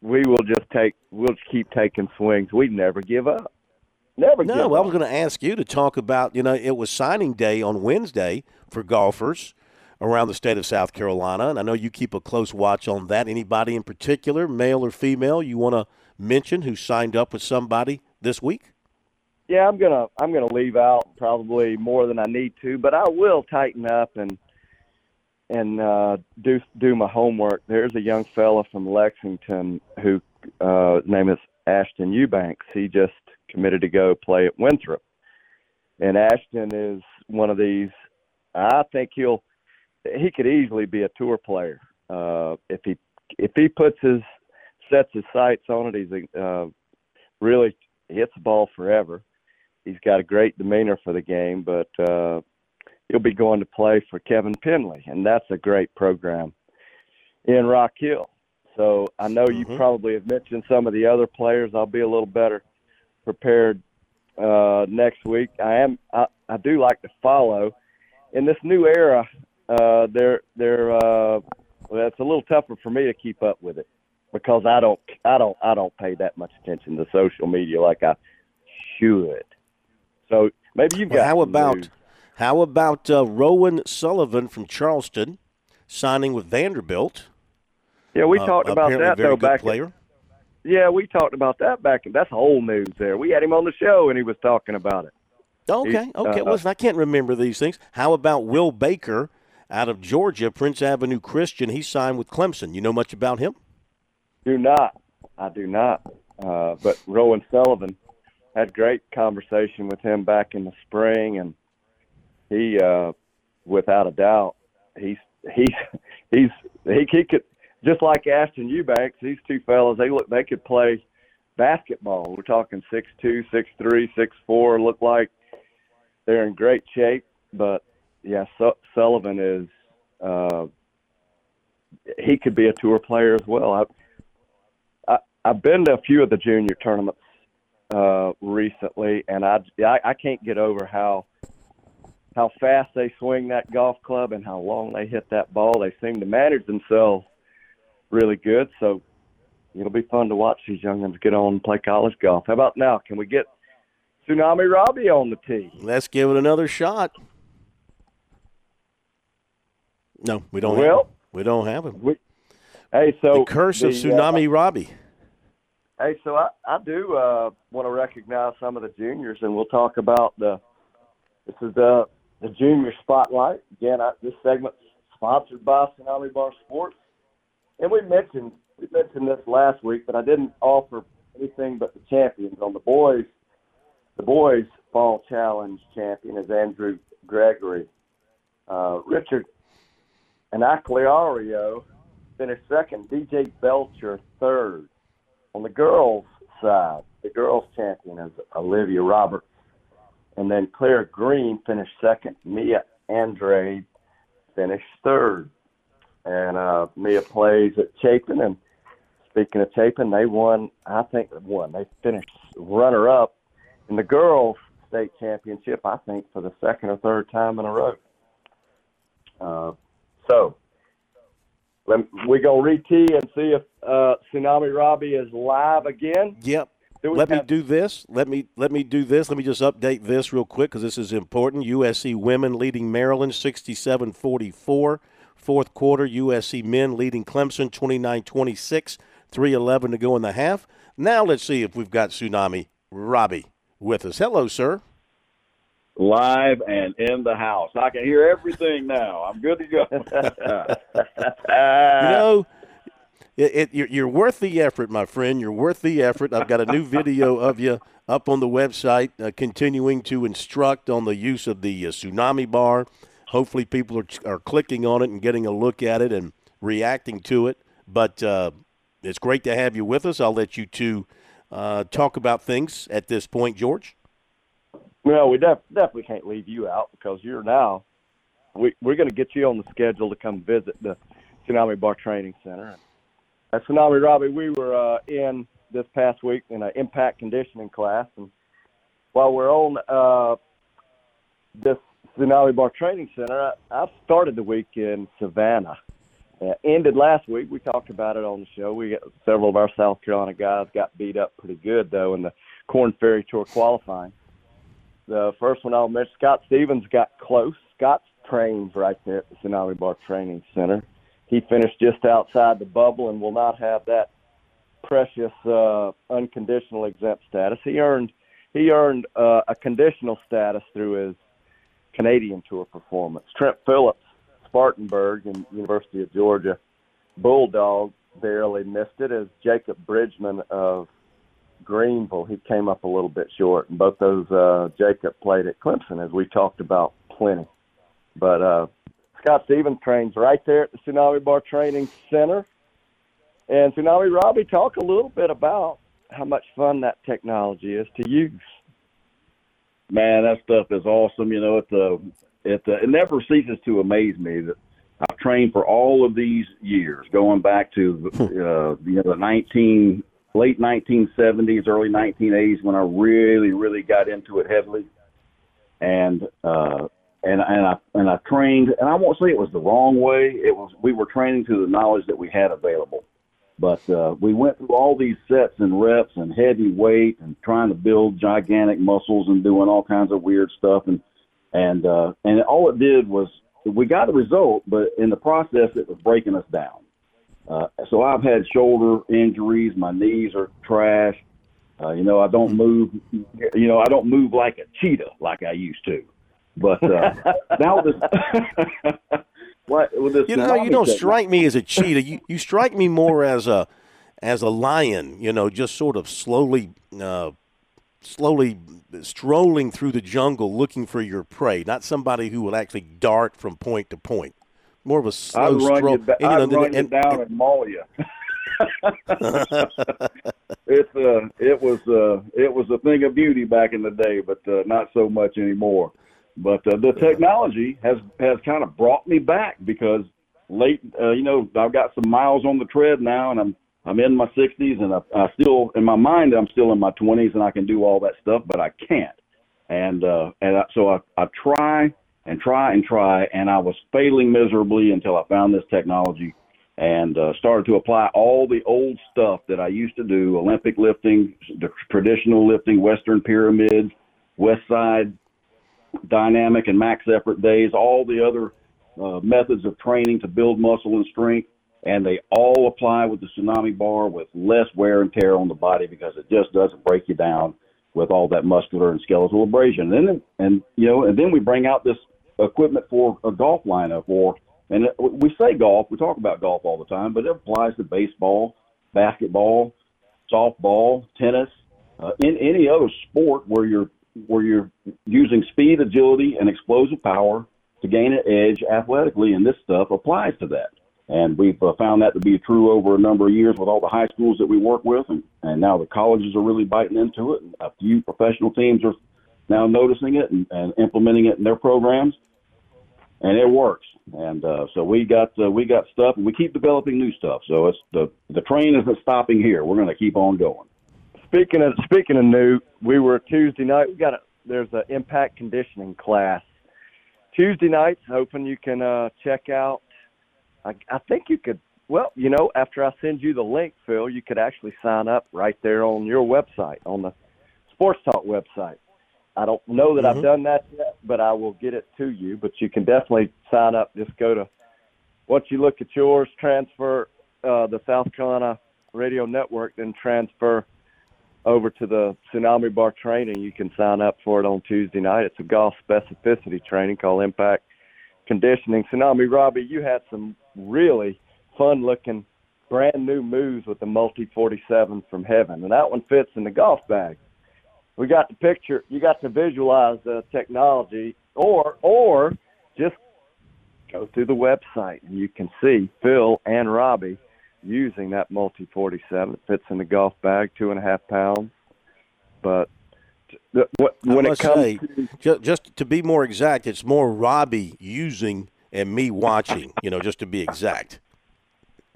[SPEAKER 23] we will just take we'll keep taking swings. We never give up. Never give
[SPEAKER 2] No,
[SPEAKER 23] up.
[SPEAKER 2] I was going to ask you to talk about. You know, it was signing day on Wednesday for golfers around the state of South Carolina, and I know you keep a close watch on that. Anybody in particular, male or female, you want to mention who signed up with somebody this week?
[SPEAKER 23] Yeah, I'm gonna I'm gonna leave out probably more than I need to, but I will tighten up and and uh, do do my homework. There's a young fella from Lexington who uh, his name is Ashton Eubanks. He just committed to go play at Winthrop, and Ashton is one of these. I think he'll he could easily be a tour player uh, if he if he puts his sets his sights on it. He's a, uh, really hits the ball forever. He's got a great demeanor for the game, but uh, he'll be going to play for Kevin Penley, and that's a great program in Rock Hill. So I know you probably have mentioned some of the other players. I'll be a little better prepared uh, next week. I am. I, I do like to follow in this new era. Uh, they're they're. Uh, well, it's a little tougher for me to keep up with it because I don't I don't I don't pay that much attention to social media like I should. So maybe you've
[SPEAKER 2] Well,
[SPEAKER 23] got
[SPEAKER 2] how about
[SPEAKER 23] news.
[SPEAKER 2] how about uh, Rowan Sullivan from Charleston signing with Vanderbilt?
[SPEAKER 23] Yeah, we
[SPEAKER 2] Uh,
[SPEAKER 23] talked about that though back.
[SPEAKER 2] player.
[SPEAKER 23] yeah, we talked about that back. In, that's old news. There, we had him on the show and he was talking about it.
[SPEAKER 2] Okay, okay.
[SPEAKER 23] uh,
[SPEAKER 2] Listen, I can't remember these things. How about Will Baker out of Georgia, Prince Avenue Christian? He signed with Clemson. You know much about him?
[SPEAKER 23] Do not. I do not. Uh, but Rowan Sullivan had great conversation with him back in the spring, and he, uh, without a doubt, he's he's he's he, he could just like Ashton Eubanks. These two fellas, they look they could play basketball. We're talking six two, six three, six four. Look like they're in great shape. But yeah, Su- Sullivan is. Uh, he could be a tour player as well. I, I I've been to a few of the junior tournaments uh, recently, and I, I I can't get over how how fast they swing that golf club and how long they hit that ball. They seem to manage themselves really good. So it'll be fun to watch these youngins get on and play college golf. How about now? Can we get Tsunami Robbie on the tee?
[SPEAKER 2] Let's give it another shot. No, we don't. have
[SPEAKER 23] Well-
[SPEAKER 2] him. we don't have him.
[SPEAKER 23] We, hey, so
[SPEAKER 2] the curse of
[SPEAKER 23] the, uh,
[SPEAKER 2] Tsunami Robbie.
[SPEAKER 23] Hey, so I, I do uh, want to recognize some of the juniors, and we'll talk about the. This is the the junior spotlight. Again, I, this segment's sponsored by Tsunami Bar Sports, and we mentioned we mentioned this last week, but I didn't offer anything but the champions on the boys. The boys fall challenge champion is Andrew Gregory. Uh, Richard and Acliario finished second. DJ Belcher third. On the girls' side, the girls' champion is Olivia Roberts. And then Claire Green finished second. Mia Andrade finished third. And uh, Mia plays at Chapin. And speaking of Chapin, they won, I think, won. They finished runner up in the girls' state championship, I think, for the second or third time in a row. Uh, so, let, we going to re-tee and see if uh, Tsunami Robbie is live again.
[SPEAKER 2] Yep. Let me do this. Let me let me do this. Let me just update this real quick because this is important. USC women leading Maryland 67-44. Fourth quarter, USC men leading Clemson 29-26. 3:11 to go in the half. Now let's see if we've got Tsunami Robbie with us. Hello, sir.
[SPEAKER 24] Live and in the house. I can hear everything now. I'm good to go.
[SPEAKER 2] you know, it, it, you're, you're worth the effort, my friend. You're worth the effort. I've got a new video of you up on the website, uh, continuing to instruct on the use of the uh, tsunami bar. Hopefully, people are, are clicking on it and getting a look at it and reacting to it. But uh, it's great to have you with us. I'll let you two uh, talk about things at this point, George.
[SPEAKER 23] Well, we def- definitely can't leave you out because you're now. We, we're going to get you on the schedule to come visit the Tsunami Bar Training Center. at Tsunami Robbie, we were uh, in this past week in an impact conditioning class, and while we're on uh, this Tsunami Bar Training Center, I, I started the week in Savannah. Uh, ended last week. We talked about it on the show. We several of our South Carolina guys got beat up pretty good though in the Korn Ferry Tour qualifying. The first one I'll mention, Scott Stevens got close. Scott's trains right there at the Tsunami Bar Training Center. He finished just outside the bubble and will not have that precious uh, unconditional exempt status. He earned he earned uh, a conditional status through his Canadian Tour performance. Trent Phillips, Spartanburg and University of Georgia Bulldog barely missed it as Jacob Bridgman of Greenville. He came up a little bit short, and both those uh, Jacob played at Clemson, as we talked about plenty. But uh, Scott Stevens trains right there at the Tsunami Bar Training Center. And Tsunami Robbie, talk a little bit about how much fun that technology is to use.
[SPEAKER 24] Man, that stuff is awesome. You know, it uh, it uh, it never ceases to amaze me that I've trained for all of these years, going back to uh, you know the nineteen late nineteen seventies, early nineteen eighties, when I really really got into it heavily, and uh, and and I and I trained, and I won't say it was the wrong way. It was we were training to the knowledge that we had available. But uh, we went through all these sets and reps and heavy weight and trying to build gigantic muscles and doing all kinds of weird stuff and and uh, and all it did was we got a result, but in the process it was breaking us down. Uh, so I've had shoulder injuries, my knees are trash. Uh, you know, I don't move. You know, I don't move like a cheetah like I used to. But uh, now this, what this
[SPEAKER 2] You know, you don't strike me as a cheetah. You you strike me more as a as a lion. You know, just sort of slowly, uh, slowly strolling through the jungle looking for your prey. Not somebody who will actually dart from point to point. More of a slow
[SPEAKER 24] I'd run
[SPEAKER 2] stroll.
[SPEAKER 24] you, da-
[SPEAKER 2] and, you know,
[SPEAKER 24] I'd run you
[SPEAKER 2] and-
[SPEAKER 24] down and maul you. it's uh, it was uh, it was a thing of beauty back in the day, but uh, not so much anymore. But uh, the technology has has kind of brought me back because late, uh, you know, I've got some miles on the tread now, and I'm I'm in my 60s, and I, I still in my mind I'm still in my 20s, and I can do all that stuff, but I can't. And uh, and I, so I I try and try and try, and I was failing miserably until I found this technology and uh, started to apply all the old stuff that I used to do Olympic lifting, the traditional lifting, Western pyramids, West Side dynamic and max effort days, all the other uh, methods of training to build muscle and strength. And they all apply with the tsunami bar with less wear and tear on the body because it just doesn't break you down with all that muscular and skeletal abrasion. And then, and you know, and then we bring out this equipment for a golf lineup or and we say golf, we talk about golf all the time, but it applies to baseball, basketball, softball, tennis, uh, in any other sport where you're where you're using speed, agility, and explosive power to gain an edge athletically, and this stuff applies to that. And we've uh, found that to be true over a number of years with all the high schools that we work with, and, and now the colleges are really biting into it. And a few professional teams are now noticing it and, and implementing it in their programs, and it works. And uh, so we got uh, we got stuff, and we keep developing new stuff. So it's the the train isn't stopping here. We're going to keep on going.
[SPEAKER 23] Speaking of speaking of new, we were Tuesday night. We got a there's an impact conditioning class Tuesday nights. Hoping you can uh, check out. I, I think you could. Well, you know, after I send you the link, Phil, you could actually sign up right there on your website on the Sports Talk website. I don't know that
[SPEAKER 2] Mhm.
[SPEAKER 23] I've done that yet, but I will get it to you. But you can definitely sign up. Just go to once you look at yours, transfer uh, the South Carolina Radio Network, then transfer over to the Tsunami Bar training. You can sign up for it on Tuesday night. It's a golf specificity training called Impact Conditioning. Tsunami Robbie, you had some really fun looking brand new moves with the multi 47 from heaven, and that one fits in the golf bag. We got the picture. You got to visualize the technology, or or just go through the website and you can see Phil and Robbie using that multi 47. It fits in the golf bag, two and a half pounds. But the, what, when it comes
[SPEAKER 2] say,
[SPEAKER 23] to
[SPEAKER 2] ju- just to be more exact, it's more Robbie using and me watching. You know, just to be exact.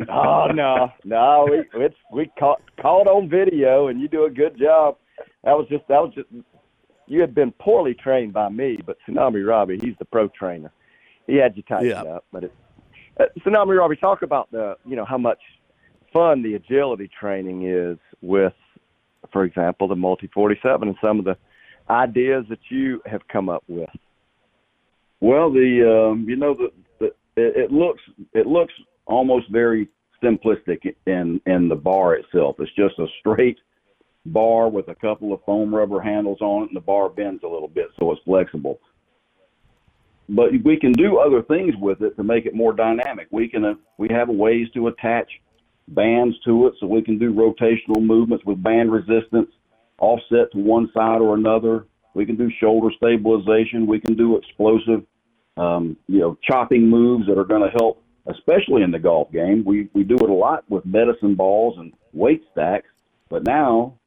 [SPEAKER 23] oh no, no, we it's we caught caught on video, and you do a good job. That was just that was just you had been poorly trained by me, but Tsunami Robbie, he's the pro trainer. He had you tighten
[SPEAKER 2] Yeah.
[SPEAKER 23] up, but it, uh, Tsunami Robbie, talk about the you know how much fun the agility training is with, for example, the multi forty seven and some of the ideas that you have come up with.
[SPEAKER 24] Well, the um, you know the, the it, it looks it looks almost very simplistic in in the bar itself. It's just a straight bar with a couple of foam rubber handles on it, and the bar bends a little bit so it's flexible. But we can do other things with it to make it more dynamic. We can uh, we have ways to attach bands to it, so we can do rotational movements with band resistance offset to one side or another. We can do shoulder stabilization. We can do explosive, um, you know, chopping moves that are going to help, especially in the golf game. We we do it a lot with medicine balls and weight stacks, but now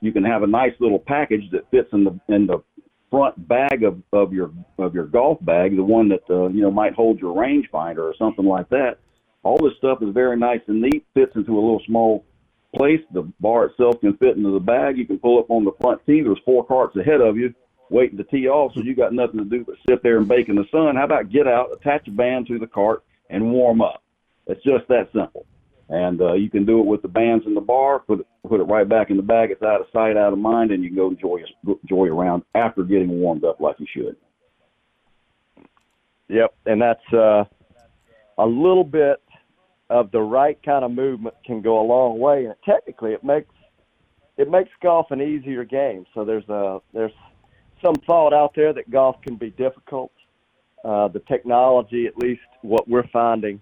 [SPEAKER 24] you can have a nice little package that fits in the in the front bag of, of your of your golf bag, the one that uh, you know might hold your rangefinder or something like that. All this stuff is very nice and neat. Fits into a little small place. The bar itself can fit into the bag. You can pull up on the front tee. There's four carts ahead of you waiting to tee off, so you got nothing to do but sit there and bake in the sun. How about get out, attach a band to the cart, and warm up? It's just that simple. And uh, you can do it with the bands in the bar. Put it, put it right back in the bag. It's out of sight, out of mind, and you can go enjoy enjoy around after getting warmed up like you should.
[SPEAKER 23] Yep, and that's uh, a little bit of the right kind of movement can go a long way, and technically it makes it makes golf an easier game. So there's a there's some thought out there that golf can be difficult. Uh, the technology, at least what we're finding,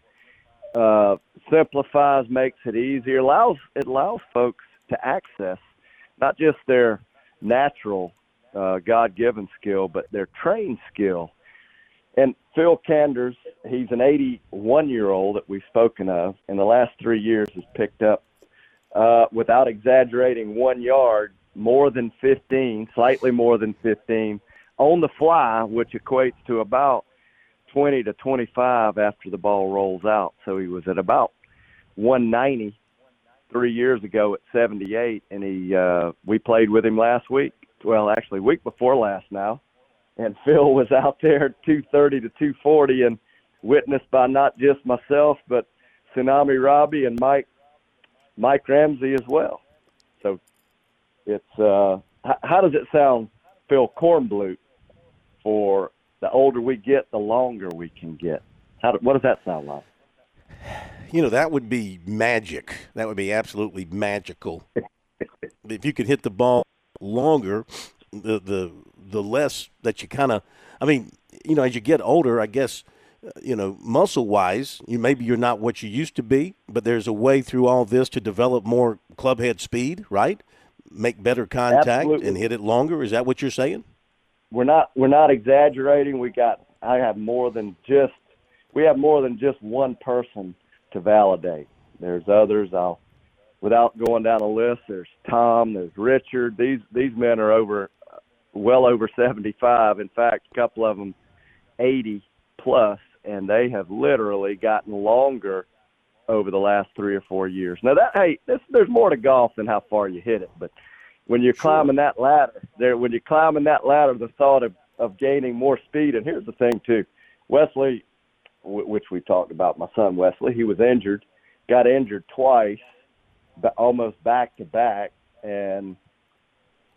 [SPEAKER 23] uh, simplifies, makes it easier, allows it allows folks to access not just their natural uh, God-given skill, but their trained skill. And Phil Canders, he's an 81 year old that we've spoken of. In the last three years, has picked up, uh, without exaggerating, one yard more than 15, slightly more than 15, on the fly, which equates to about 20 to 25 after the ball rolls out. So he was at about 190 three years ago at 78, and he uh, we played with him last week. Well, actually, week before last now, and Phil was out there 230 to 240, and witnessed by not just myself but Tsunami Robbie and Mike Mike Ramsey as well. So it's uh, h- how does it sound, Phil Kornblut? For the older we get, the longer we can get. How do, what does that sound like?
[SPEAKER 2] You know, that would be magic. That would be absolutely magical. if you could hit the ball longer, the the the less that you kind of I mean, you know, as you get older, I guess you know, muscle wise, you maybe you're not what you used to be, but there's a way through all this to develop more club head speed, right? Make better contact
[SPEAKER 23] Absolutely.
[SPEAKER 2] and hit it longer. Is that what you're saying?
[SPEAKER 23] We're not we're not exaggerating. We got I have more than just we have more than just one person to validate. There's others. I'll without going down a list. There's Tom. There's Richard. These these men are over well over 75. In fact, a couple of them 80 plus, and they have literally gotten longer over the last three or four years. Now that hey, this, there's more to golf than how far you hit it, but when you're climbing that ladder, there when you're climbing that ladder, the thought of of gaining more speed. And here's the thing too, Wesley, w- which we talked about, my son Wesley, he was injured, got injured twice, ba- almost back to back, and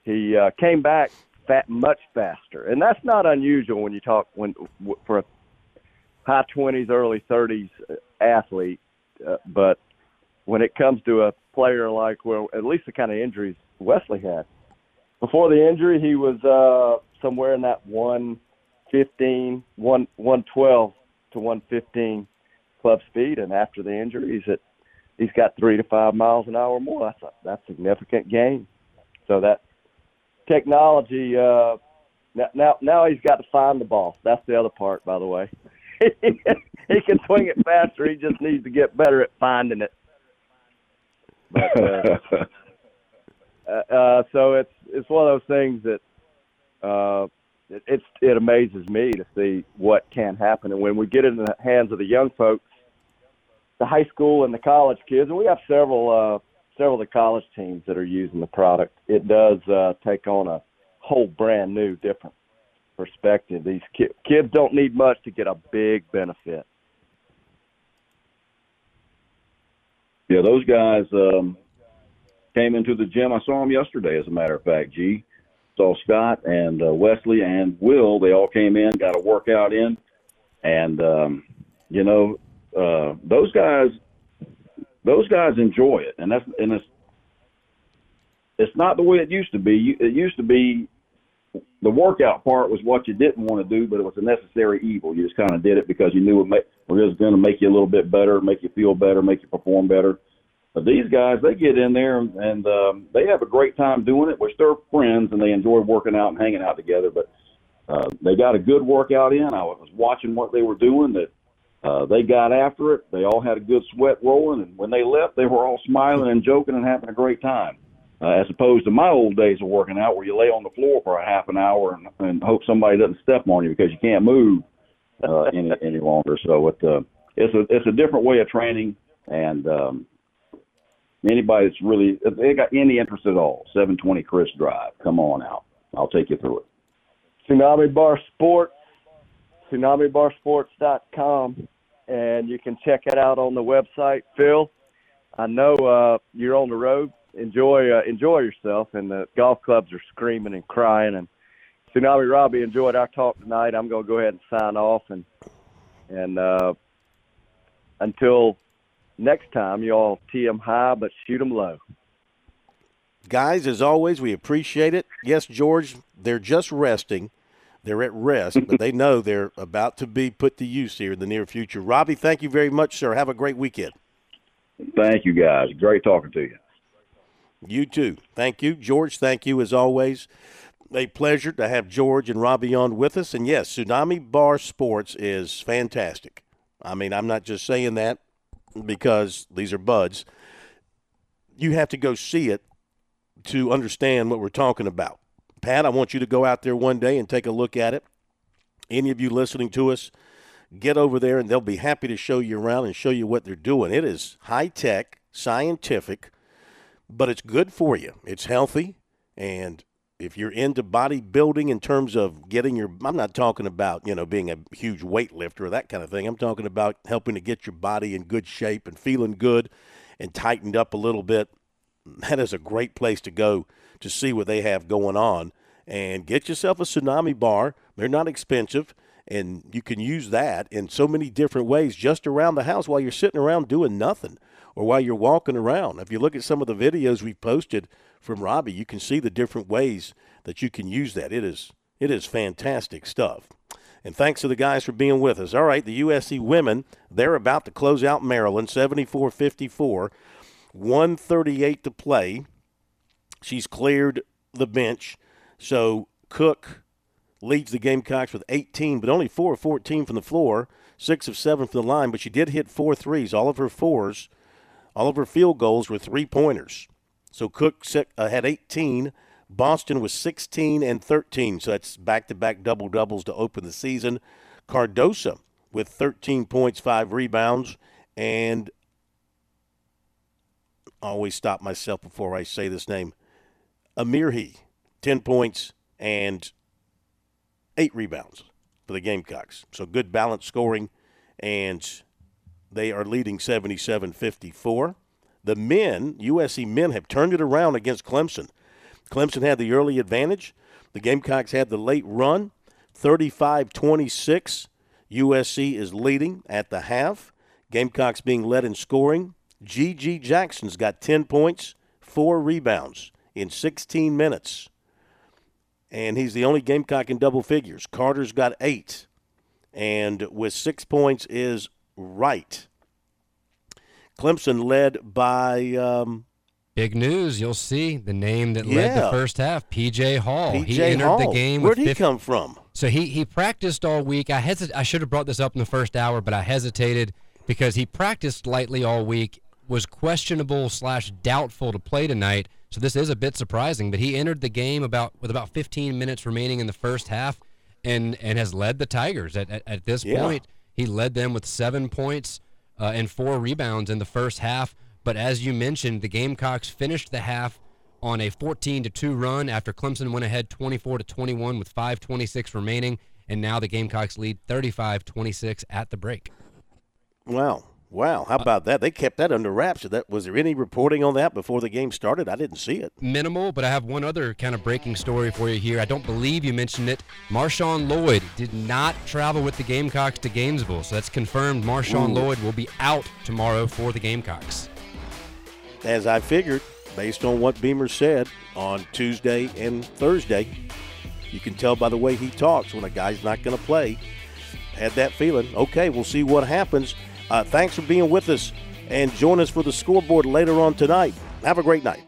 [SPEAKER 23] he uh, came back fat, much faster. And that's not unusual when you talk when w- for a high 20s, early 30s athlete, uh, but when it comes to a player like well, at least the kind of injuries Wesley had. Before the injury, he was uh, somewhere in that 115, 1, 112 to 115 club speed, and after the injury, he's at he's got three to five miles an hour more. That's a, that's significant gain. So that technology. Uh, now, now, now he's got to find the ball. That's the other part, by the way. he can swing it faster. He just needs to get better at finding it. But, uh, uh, uh, so it's it's one of those things that uh, it, it's it amazes me to see what can happen, and when we get it in the hands of the young folks, the high school and the college kids, and we have several uh, several of the college teams that are using the product. It does uh, take on a whole brand new, different perspective. These ki- kids don't need much to get a big benefit.
[SPEAKER 24] Yeah, those guys um, came into the gym. I saw them yesterday, as a matter of fact. G saw Scott and uh, Wesley and Will. They all came in, got a workout in, and um, you know uh, those guys. Those guys enjoy it, and that's and it's it's not the way it used to be. It used to be the workout part was what you didn't want to do, but it was a necessary evil. You just kind of did it because you knew it, make, it was going to make you a little bit better, make you feel better, make you perform better. But these guys, they get in there and, um, they have a great time doing it, which they're friends and they enjoy working out and hanging out together. But uh, they got a good workout in. I was watching what they were doing. That uh, they got after it. They all had a good sweat rolling, and when they left, they were all smiling and joking and having a great time uh, as opposed to my old days of working out where you lay on the floor for a half an hour and, and hope somebody doesn't step on you because you can't move uh, any any longer. So it uh, it's a it's a different way of training, and um, anybody that's really if they got any interest at all, 720 Chris Drive, come on out. I'll take you through it.
[SPEAKER 23] Tsunami Bar Sports, TsunamiBarSports.com, and you can check it out on the website. Phil, I know uh, you're on the road enjoy uh, enjoy yourself. And the golf clubs are screaming and crying. And Tsunami Robbie enjoyed our talk tonight. I'm going to go ahead and sign off. And and uh, until next time, y'all tee 'em high but shoot 'em low.
[SPEAKER 2] Guys, as always, we appreciate it. Yes, George, they're just resting. They're at rest, but they know they're about to be put to use here in the near future. Robbie, thank you very much, sir. Have a great weekend.
[SPEAKER 24] Thank you, guys. Great talking to you.
[SPEAKER 2] You too. Thank you. George, thank you as always. A pleasure to have George and Robbie on with us. And yes, Tsunami Bar Sports is fantastic. I mean, I'm not just saying that because these are buds. You have to go see it to understand what we're talking about. Pat, I want you to go out there one day and take a look at it. Any of you listening to us, get over there and they'll be happy to show you around and show you what they're doing. It is high tech, scientific but it's good for you. It's healthy. And if you're into bodybuilding in terms of getting your, I'm not talking about, you know, being a huge weightlifter or that kind of thing. I'm talking about helping to get your body in good shape and feeling good and tightened up a little bit. That is a great place to go to see what they have going on and get yourself a tsunami bar. They're not expensive and you can use that in so many different ways just around the house while you're sitting around doing nothing or while you're walking around. If you look at some of the videos we've posted from Robbie, you can see the different ways that you can use that. It is it is fantastic stuff. And thanks to the guys for being with us. All right, the USC women, they're about to close out Maryland 74-54, 138 to play. She's cleared the bench. So Cooke leads the Gamecocks with 18, but only 4 of 14 from the floor, 6 of 7 from the line, but she did hit four threes, all of her fours all of her field goals were three pointers. So Cooke uh, had 18. Boston was 16 and 13. So that's back to back double doubles to open the season. Cardoso with 13 points, five rebounds, and I always stop myself before I say this name. Amihere, 10 points and eight rebounds for the Gamecocks. So good balanced scoring and they are leading 77 54. The men, USC men, have turned it around against Clemson. Clemson had the early advantage. The Gamecocks had the late run, 35 26. USC is leading at the half. Gamecocks being led in scoring. G.G. Jackson's got 10 points, four rebounds in 16 minutes. And he's the only Gamecock in double figures. Carter's got eight. And with six points is right. Clemson led by. Um,
[SPEAKER 4] Big news! You'll see the name that yeah. led the first half, PJ Hall.
[SPEAKER 2] PJ
[SPEAKER 4] he entered
[SPEAKER 2] Hall.
[SPEAKER 4] the game.
[SPEAKER 2] Where did
[SPEAKER 4] he
[SPEAKER 2] 50, come from?
[SPEAKER 4] So he he practiced all week. I hesit- I should have brought this up in the first hour, but I hesitated because he practiced lightly all week. Was questionable slash doubtful to play tonight. So this is a bit surprising. But he entered the game about with about 15 minutes remaining in the first half, and and has led the Tigers at at, at this
[SPEAKER 2] yeah.
[SPEAKER 4] point. He led them with seven points. Uh, and four rebounds in the first half. But as you mentioned, the Gamecocks finished the half on a 14 to 2 run after Clemson went ahead 24 to 21 with 5:26 remaining, and now the Gamecocks lead 35-26 at the break.
[SPEAKER 2] Wow. Wow, how uh, about that? They kept that under wraps. That was there any reporting on that before the game started? I didn't see it.
[SPEAKER 4] Minimal, but I have one other kind of breaking story for you here. I don't believe you mentioned it. Marshawn Lloyd did not travel with the Gamecocks to Gainesville, so that's confirmed. Marshawn
[SPEAKER 2] Ooh.
[SPEAKER 4] Lloyd will be out tomorrow for the Gamecocks.
[SPEAKER 2] As I figured, based on what Beamer said on Tuesday and Thursday, you can tell by the way he talks when a guy's not going to play. Had that feeling. Okay, we'll see what happens. Uh, thanks for being with us and join us for the scoreboard later on tonight. Have a great night.